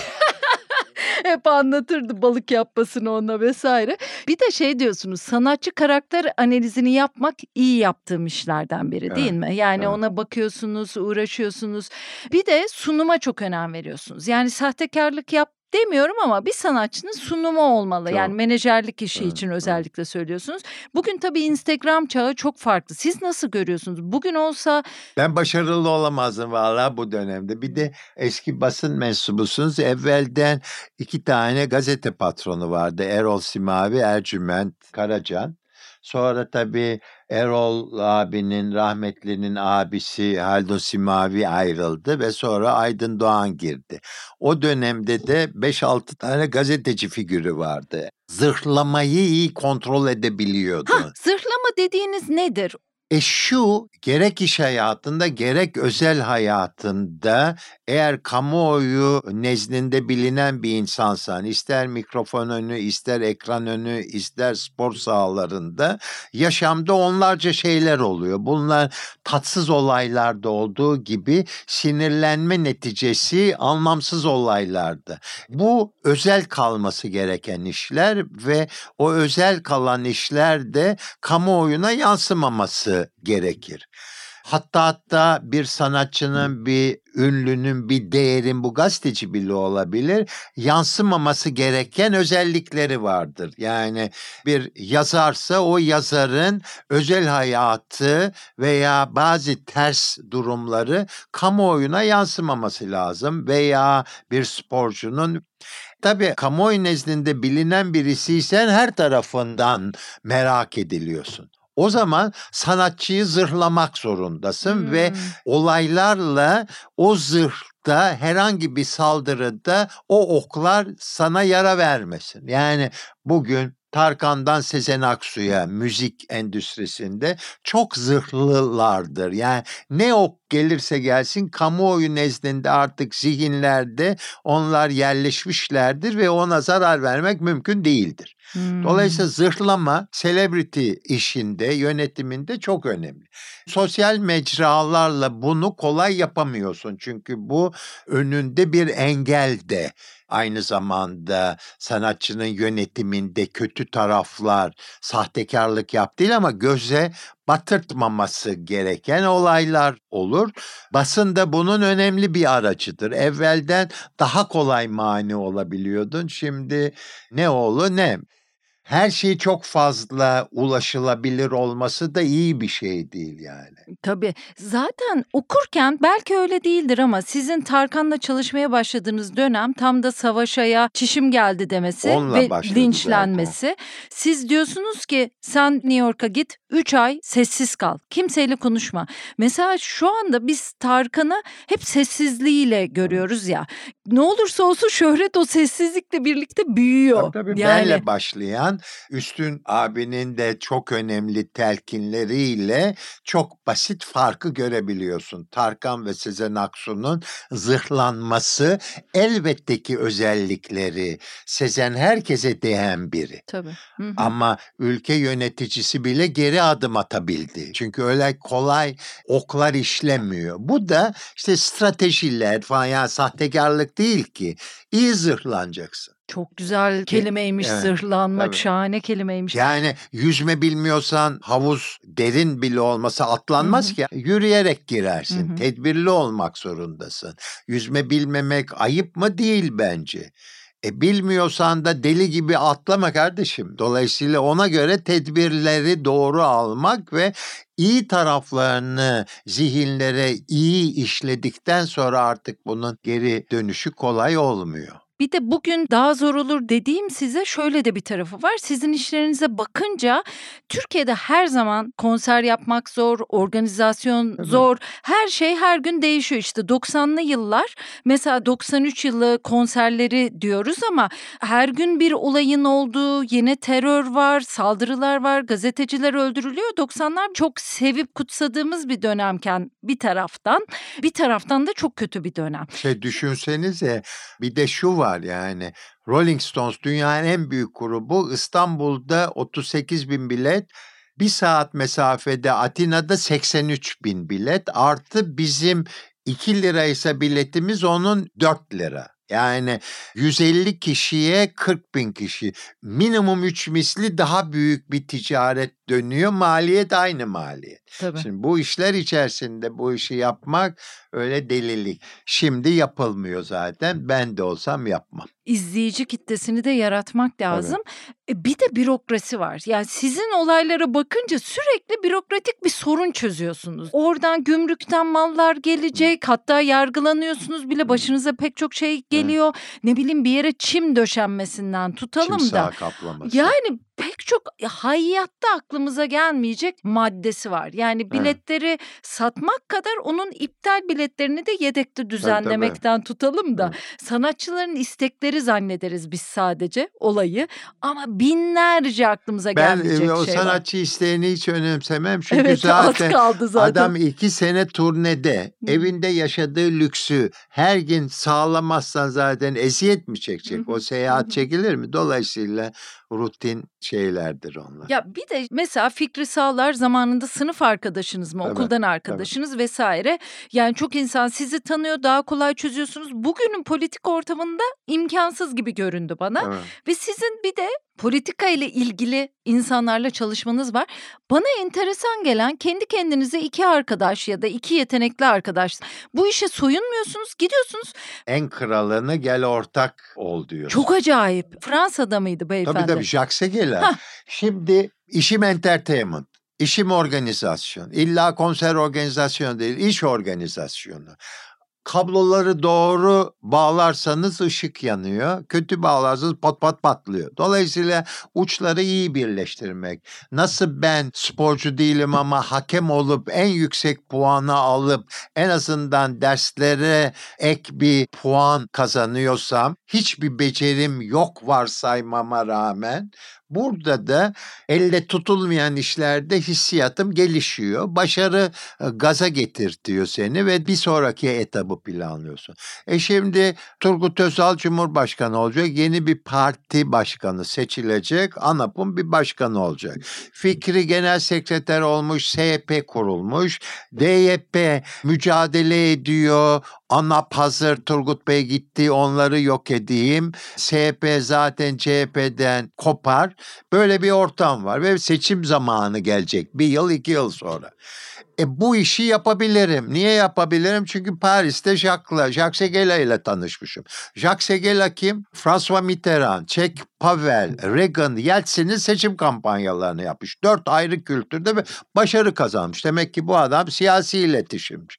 Hep anlatırdı balık yapmasını ona vesaire. Bir de şey diyorsunuz sanatçı karakter analizini yapmak iyi yaptığım işlerden biri değil Evet, mi? Yani evet. ona bakıyorsunuz, uğraşıyorsunuz. Bir de sunuma çok önem veriyorsunuz. Yani sahtekarlık yap demiyorum ama bir sanatçının sunumu olmalı. Çok. Yani menajerlik işi Evet, için evet. özellikle söylüyorsunuz. Bugün tabii Instagram çağı çok farklı. Siz nasıl görüyorsunuz? Bugün olsa Ben başarılı olamazdım valla bu dönemde. Bir de eski basın mensubusunuz. Evvelden iki tane gazete patronu vardı. Erol Simavi, Ercüment Karacan. Sonra tabii Erol abinin, rahmetlinin abisi Haldun Simavi ayrıldı ve sonra Aydın Doğan girdi. O dönemde de 5-6 tane gazeteci figürü vardı. Zırhlamayı iyi kontrol edebiliyordu. ha zırhlama dediğiniz nedir? E şu gerek iş hayatında gerek özel hayatında eğer kamuoyu nezdinde bilinen bir insansan ister mikrofon önü ister ekran önü ister spor sahalarında yaşamda onlarca şeyler oluyor. Bunlar tatsız olaylarda olduğu gibi sinirlenme neticesi anlamsız olaylarda. Bu özel kalması gereken işler ve o özel kalan işler de kamuoyuna yansımaması gerekir. Hatta hatta bir sanatçının, bir ünlünün, bir değerin bu gazeteci bile olabilir. Yansımaması gereken özellikleri vardır. Yani bir yazarsa o yazarın özel hayatı veya bazı ters durumları kamuoyuna yansımaması lazım. Veya bir sporcunun Tabii kamuoyu nezdinde bilinen birisiysen her tarafından merak ediliyorsun. O zaman sanatçıyı zırhlamak zorundasın Hmm. ve olaylarla o zırhta herhangi bir saldırıda o oklar sana yara vermesin. Yani bugün Tarkan'dan Sezen Aksu'ya müzik endüstrisinde çok zırhlılardır. Yani ne ok gelirse gelsin kamuoyu nezdinde artık zihinlerde onlar yerleşmişlerdir ve ona zarar vermek mümkün değildir. Hmm. Dolayısıyla zırhlama celebrity işinde, yönetiminde çok önemli. Sosyal mecralarla bunu kolay yapamıyorsun. Çünkü bu önünde bir engel de aynı zamanda sanatçının yönetiminde kötü taraflar, sahtekarlık yap değil ama göze batırtmaması gereken olaylar olur. Basın da bunun önemli bir aracıdır. Evvelden daha kolay mani olabiliyordun. Şimdi ne oğlu ne her şey çok fazla ulaşılabilir olması da iyi bir şey değil yani. Tabii. Zaten okurken belki öyle değildir ama sizin Tarkan'la çalışmaya başladığınız dönem tam da Savaşa'ya çişim geldi demesi Onunla ve linçlenmesi. Siz diyorsunuz ki sen New York'a git 3 ay sessiz kal. Kimseyle konuşma. Mesela şu anda biz Tarkan'ı hep sessizliğiyle görüyoruz ya. Ne olursa olsun şöhret o sessizlikle birlikte büyüyor. Tabii tabii yani benle başlayan Üstün abinin de çok önemli telkinleriyle çok basit farkı görebiliyorsun. Tarkan ve Sezen Aksu'nun zırhlanması elbette ki özellikleri. Sezen herkese değen biri. tabii. Hı hı. Ama ülke yöneticisi bile geri adım atabildi. Çünkü öyle kolay oklar işlemiyor. Bu da işte stratejiler falan sahtekarlık değil ki. İyi zırhlanacaksın. Çok güzel kelimeymiş evet, zırhlanmak tabii. şahane kelimeymiş. Yani yüzme bilmiyorsan havuz derin bile olmasa atlanmaz Hı hı. ki. Yürüyerek girersin. Hı hı. Tedbirli olmak zorundasın. Yüzme bilmemek ayıp mı? Değil bence. E bilmiyorsan da deli gibi atlama kardeşim. Dolayısıyla ona göre tedbirleri doğru almak ve iyi taraflarını zihinlere iyi işledikten sonra artık bunun geri dönüşü kolay olmuyor. Bir de bugün daha zor olur dediğim size şöyle de bir tarafı var. Sizin işlerinize bakınca Türkiye'de her zaman konser yapmak zor, organizasyon Tabii. zor. Her şey her gün değişiyor. İşte 90'lı yıllar mesela 93 yılı konserleri diyoruz ama her gün bir olayın olduğu, yine terör var, saldırılar var, gazeteciler öldürülüyor. 90'lar çok sevip kutsadığımız bir dönemken bir taraftan, bir taraftan da çok kötü bir dönem. Şey düşünsenize bir de şu var yani. Rolling Stones dünyanın en büyük grubu. İstanbul'da 38 bin bilet bir saat mesafede Atina'da 83 bin bilet. Artı bizim 2 liraysa biletimiz onun 4 lira. Yani 150 kişiye 40 bin kişi. Minimum 3 misli daha büyük bir ticaret dönüyor. Maliyet aynı maliyet. Tabii. Şimdi bu işler içerisinde bu işi yapmak öyle delilik. Şimdi yapılmıyor zaten. Ben de olsam yapmam. İzleyici kitlesini de yaratmak lazım. E, bir de bürokrasi var. Yani sizin olaylara bakınca sürekli bürokratik bir sorun çözüyorsunuz. Oradan gümrükten mallar gelecek, hatta yargılanıyorsunuz bile başınıza pek çok şey geliyor. Ne bileyim bir yere çim döşenmesinden tutalım Timsah da. kaplaması. Yani pek çok hayatta aklımıza gelmeyecek maddesi var. Yani biletleri satmak kadar onun iptal biletlerini de yedekte düzenlemekten tutalım da sanatçıların istekleri zannederiz biz sadece olayı ama binlerce aklımıza Ben gelmeyecek e, o şey var. sanatçı isteğini hiç önemsemem. Çünkü Evet zaten kaldı zaten. Adam iki sene turnede Hı. evinde yaşadığı lüksü her gün sağlamazsan zaten eziyet mi çekecek? Hı. O seyahat hı. çekilir mi? Dolayısıyla rutin şeylerdir onlar. Ya bir de mesela Fikri Sağlar zamanında sınıf arkadaşınız mı, Tabii, okuldan arkadaşınız vesaire. Yani çok insan sizi tanıyor, daha kolay çözüyorsunuz. Bugünün politik ortamında imkansız gibi göründü bana. Evet. Ve sizin bir de politika ile ilgili insanlarla çalışmanız var. Bana enteresan gelen kendi kendinize iki arkadaş ya da iki yetenekli arkadaş. Bu işe soyunmuyorsunuz, gidiyorsunuz. En kralını gel ortak ol diyor. Çok acayip. Fransa'da mıydı beyefendi? Tabii tabii Jacques Seguela. Hah. Şimdi işim entertainment. İşim organizasyon. İlla konser organizasyonu değil, iş organizasyonu. Kabloları doğru bağlarsanız ışık yanıyor. Kötü bağlarsanız pat pat patlıyor. Dolayısıyla uçları iyi birleştirmek. Nasıl ben sporcu değilim ama hakem olup en yüksek puanı alıp en azından derslere ek bir puan kazanıyorsam hiçbir becerim yok varsaymama rağmen Burada da elle tutulmayan işlerde hissiyatım gelişiyor. Başarı e, gaza getirtiyor seni ve bir sonraki etabı planlıyorsun. E şimdi Turgut Özal Cumhurbaşkanı olacak. Yeni bir parti başkanı seçilecek. ANAP'ın bir başkanı olacak. Fikri Genel Sekreter olmuş. SYP kurulmuş. DYP mücadele ediyor. ANAP hazır Turgut Bey gitti onları yok edeyim. SYP zaten CHP'den kopar. Böyle bir ortam var ve seçim zamanı gelecek bir yıl iki yıl sonra. E bu işi yapabilirim. Niye yapabilirim? Çünkü Paris'te Jacques'la, Jacques Seguela ile tanışmışım. Jacques Seguela kim? François Mitterrand, Çek Pavel, Reagan, Yeltsin'in seçim kampanyalarını yapmış. Dört ayrı kültürde ve başarı kazanmış. Demek ki bu adam siyasi iletişimci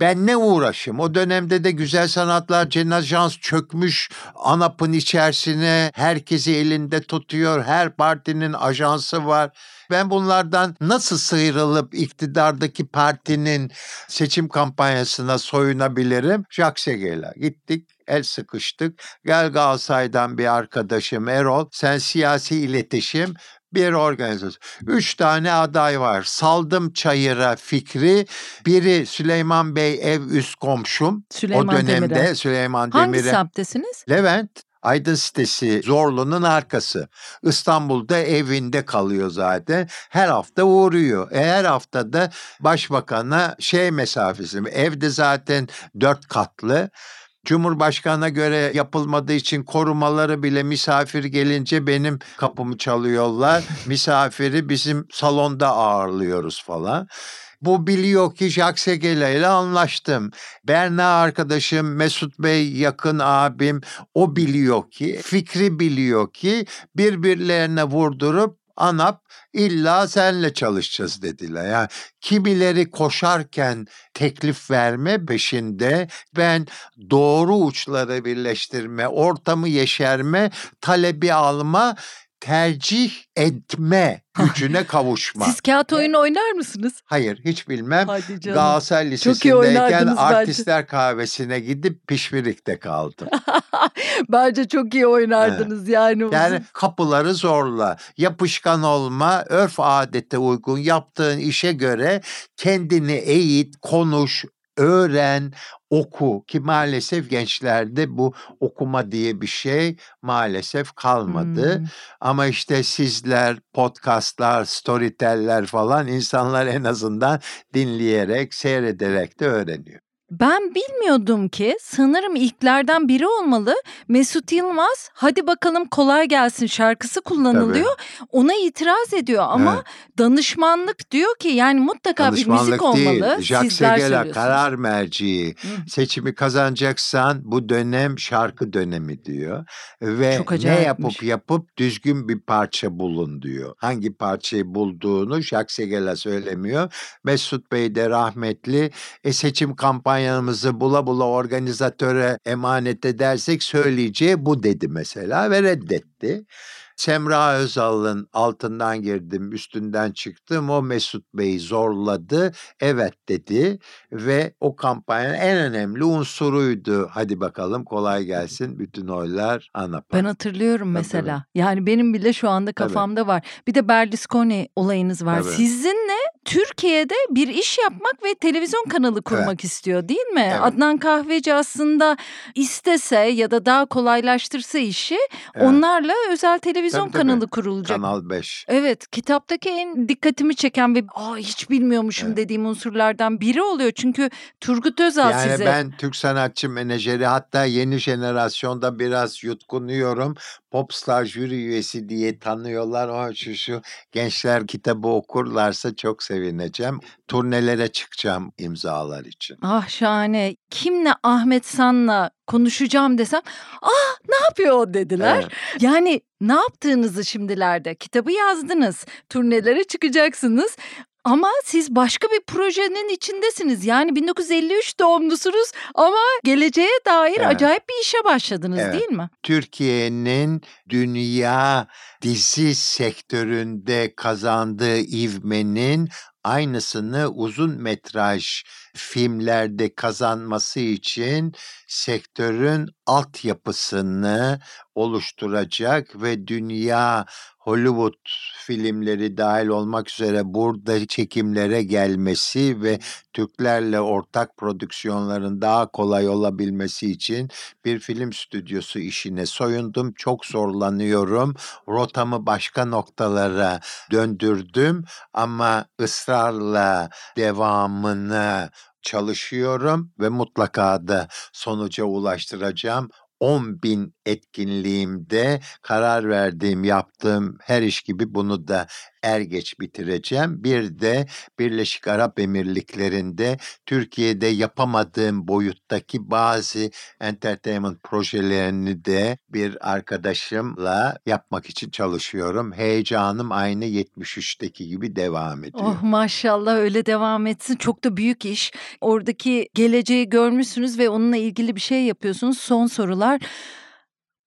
ben ne uğraşım? O dönemde de güzel sanatlar cenazans çökmüş ANAP'ın içerisine herkesi elinde tutuyor. Her partinin ajansı var. Ben bunlardan nasıl sıyrılıp iktidardaki partinin seçim kampanyasına soyunabilirim? Jacques Seguela. Gittik el sıkıştık. Gel Galatasaray'dan bir arkadaşım Erol. Sen siyasi iletişim bir organizasyon. Üç tane aday var. Saldım Çayır'a fikri. Biri Süleyman Bey ev üst komşum. Süleyman o dönemde Demirel. Süleyman Hangi Demir'e. semttesiniz? Levent Aydın sitesi Zorlu'nun arkası. İstanbul'da evinde kalıyor zaten. Her hafta uğruyor. E her hafta da başbakana şey mesafesi. Evde zaten dört katlı. Cumhurbaşkanına göre yapılmadığı için korumaları bile misafir gelince benim kapımı çalıyorlar. Misafiri bizim salonda ağırlıyoruz falan. Bu biliyor ki Jacques Seguela ile anlaştım. Berna arkadaşım, Mesut Bey yakın abim o biliyor ki, Fikri biliyor ki birbirlerine vurdurup ANAP illa senle çalışacağız dediler. Yani kimileri koşarken teklif verme peşinde ben doğru uçları birleştirme, ortamı yeşerme, talebi alma, tercih etme gücüne kavuşma. Siz kağıt oyunu oynar mısınız? Hayır hiç bilmem. Galatasaray Lisesi'ndeyken oynardınız bence. artistler kahvesine gidip pişmirikte kaldım. Bence çok iyi oynardınız yani. uzun- Yani kapıları zorla, yapışkan olma, örf adete uygun yaptığın işe göre kendini eğit, konuş, öğren, oku ki maalesef gençlerde bu okuma diye bir şey maalesef kalmadı. Hmm. Ama işte sizler, podcastlar, storyteller falan insanlar en azından dinleyerek, seyrederek de öğreniyor. Ben bilmiyordum ki sanırım ilklerden biri olmalı. Mesut Yılmaz hadi bakalım kolay gelsin şarkısı kullanılıyor. Ona itiraz ediyor ama Evet. danışmanlık diyor ki yani mutlaka bir müzik Danışmanlık değil, olmalı. Jacques Sizler karar merci. Hı. Seçimi kazanacaksan bu dönem şarkı dönemi diyor. Ve ne yapıp yapıp düzgün bir parça bulun diyor. Hangi parçayı bulduğunu Jacques Seguela söylemiyor. Mesut Bey de rahmetli e, seçim kampanyamızı bula bula organizatöre emanet edersek söyleyeceği bu dedi mesela ve reddetti. Semra Özal'ın altından girdim, üstünden çıktım. O Mesut Bey'i zorladı. Evet dedi ve o kampanyanın en önemli unsuruydu. Hadi bakalım kolay gelsin. Bütün oylar ANAP'a. Ben hatırlıyorum Tabii, mesela. Yani benim bile şu anda Tabii. kafamda var. Bir de Berlusconi olayınız var. Tabii. Sizinle Türkiye'de bir iş yapmak ve televizyon kanalı kurmak istiyor değil mi? Evet. Adnan Kahveci aslında istese ya da daha kolaylaştırsa işi Evet. onlarla özel televizyon Tabii, tabii. kanalı kurulacak. Kanal 5. Evet kitaptaki en dikkatimi çeken ve Aa, hiç bilmiyormuşum Evet. dediğim unsurlardan biri oluyor. Çünkü Turgut Özal Yani size ben Türk sanatçı menajeri hatta yeni jenerasyonda biraz yutkunuyorum. Popstar jüri üyesi diye tanıyorlar. O şu şu gençler kitabı okurlarsa çok sevineceğim. Turnelere çıkacağım imzalar için. Ah şahane. Kimle Ahmet San'la konuşacağım desem ah ne yapıyor o dediler. Evet. Yani ne yaptığınızı şimdilerde kitabı yazdınız. Turnelere çıkacaksınız. Ama siz başka bir projenin içindesiniz. Yani 1953 doğumlusunuz ama geleceğe dair Evet. acayip bir işe başladınız Evet. değil mi? Türkiye'nin dünya dizi sektöründe kazandığı ivmenin aynısını uzun metraj filmlerde kazanması için sektörün altyapısını oluşturacak ve dünya Hollywood filmleri dahil olmak üzere burada çekimlere gelmesi ve Türklerle ortak prodüksiyonların daha kolay olabilmesi için bir film stüdyosu işine soyundum. Çok zorlanıyorum. Rotamı başka noktalara döndürdüm ama ısrarla devamını çalışıyorum ve mutlaka da sonuca ulaştıracağım. 10 bin etkinliğimde karar verdiğim, yaptığım her iş gibi bunu da er geç bitireceğim. Bir de Birleşik Arap Emirlikleri'nde Türkiye'de yapamadığım boyuttaki bazı entertainment projelerini de bir arkadaşımla yapmak için çalışıyorum. Heyecanım aynı 73'teki gibi devam ediyor. Oh maşallah öyle devam etsin. Çok da büyük iş. Oradaki geleceği görmüşsünüz ve onunla ilgili bir şey yapıyorsunuz. Son sorular.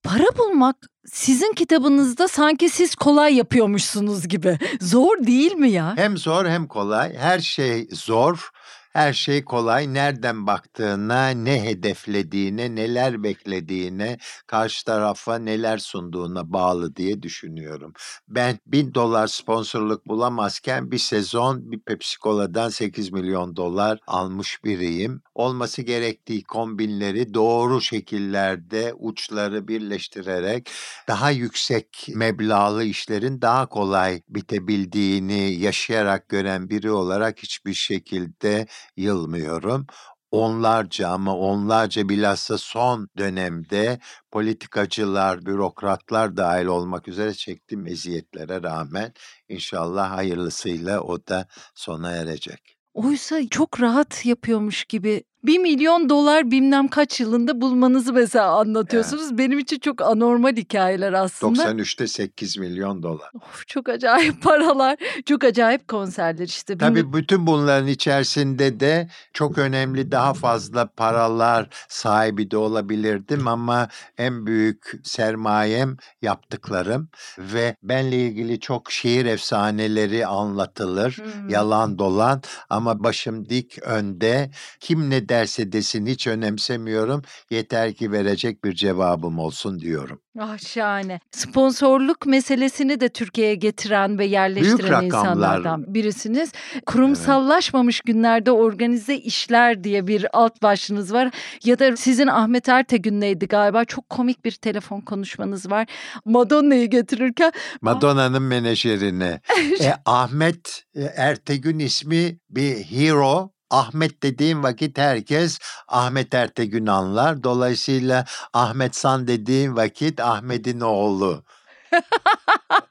Para bulmak sizin kitabınızda sanki siz kolay yapıyormuşsunuz gibi. Zor değil mi ya? Hem zor hem kolay. Her şey zor. Her şey kolay. Nereden baktığına, ne hedeflediğine, neler beklediğine, karşı tarafa neler sunduğuna bağlı diye düşünüyorum. Ben bin dolar sponsorluk bulamazken bir sezon bir Pepsi Cola'dan 8 milyon dolar almış biriyim. Olması gerektiği kombinleri doğru şekillerde uçları birleştirerek daha yüksek meblağlı işlerin daha kolay bitebildiğini yaşayarak gören biri olarak hiçbir şekilde yılmıyorum. Onlarca ama onlarca bilhassa son dönemde politikacılar, bürokratlar dahil olmak üzere çektiğim eziyetlere rağmen inşallah hayırlısıyla o da sona erecek. Oysa çok rahat yapıyormuş gibi. 1 milyon dolar bilmem kaç yılında bulmanızı mesela anlatıyorsunuz. Benim için çok anormal hikayeler aslında. 93'te 8 milyon dolar. Of, çok acayip paralar, çok acayip konserler işte. Tabii bütün bunların içerisinde de çok önemli daha fazla paralar sahibi de olabilirdim ama en büyük sermayem yaptıklarım ve benle ilgili çok şehir efsaneleri anlatılır. Hmm. Yalan dolan ama başım dik önde. Kim ne derse desin hiç önemsemiyorum. Yeter ki verecek bir cevabım olsun diyorum. Ah şahane. Sponsorluk meselesini de Türkiye'ye getiren ve yerleştiren insanlardan birisiniz. Kurumsallaşmamış günlerde organize işler diye bir alt başlığınız var. Ya da sizin Ahmet Ertegün'leydi galiba. Çok komik bir telefon konuşmanız var. Madonna'yı getirirken Madonna'nın menajerine. e, Ahmet e, Ertegün ismi bir hero. Ahmet dediğim vakit herkes Ahmet Ertegün anlar. Dolayısıyla Ahmet San dediğim vakit Ahmet'in oğlu.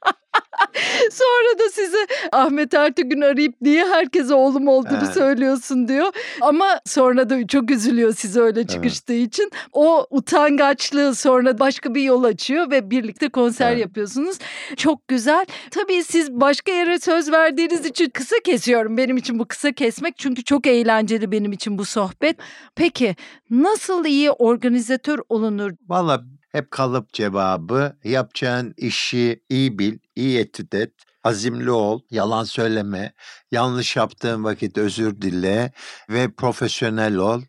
Sonra da size Ahmet Ertegün arayıp niye herkese oğlum olduğunu Evet. söylüyorsun diyor. Ama sonra da çok üzülüyor size öyle çıkıştığı için. O utangaçlığı sonra başka bir yol açıyor ve birlikte konser Evet. yapıyorsunuz. Çok güzel. Tabii siz başka yere söz verdiğiniz için kısa kesiyorum. Benim için bu kısa kesmek çünkü çok eğlenceli benim için bu sohbet. Peki nasıl iyi organizatör olunur? Valla hep kalıp cevabı yapacağın işi iyi bil, iyi etüt et. Azimli ol, yalan söyleme, yanlış yaptığın vakit özür dile ve profesyonel ol.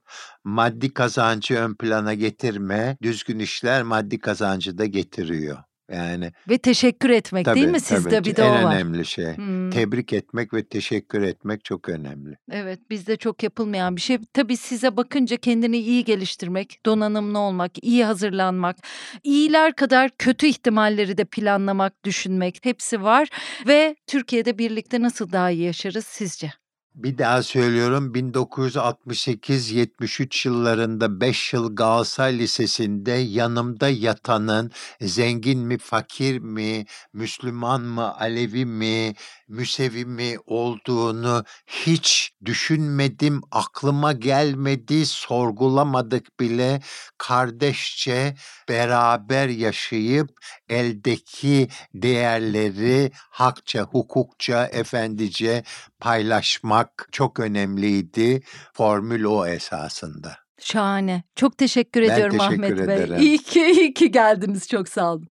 Maddi kazancı ön plana getirme. Düzgün işler maddi kazancı da getiriyor. Yani Ve teşekkür etmek değil mi sizde tabii, bir de en o var. önemli şey. Hmm. Tebrik etmek ve teşekkür etmek çok önemli. Evet bizde çok yapılmayan bir şey. Tabii size bakınca kendini iyi geliştirmek, donanımlı olmak, iyi hazırlanmak, iyiler kadar kötü ihtimalleri de planlamak, düşünmek hepsi var. Ve Türkiye'de birlikte nasıl daha iyi yaşarız sizce? Bir daha söylüyorum 1968-73 yıllarında 5 yıl Galatasaray Lisesi'nde yanımda yatanın zengin mi, fakir mi, Müslüman mı, Alevi mi, Müsevi mi olduğunu hiç düşünmedim, aklıma gelmedi, sorgulamadık bile. Kardeşçe beraber yaşayıp eldeki değerleri hakça, hukukça, efendice paylaşmak çok önemliydi. Formül o esasında. Şahane. Çok teşekkür Ben ediyorum teşekkür Ahmet Bey. ederim. İyi ki, iyi ki geldiniz. Çok sağ olun.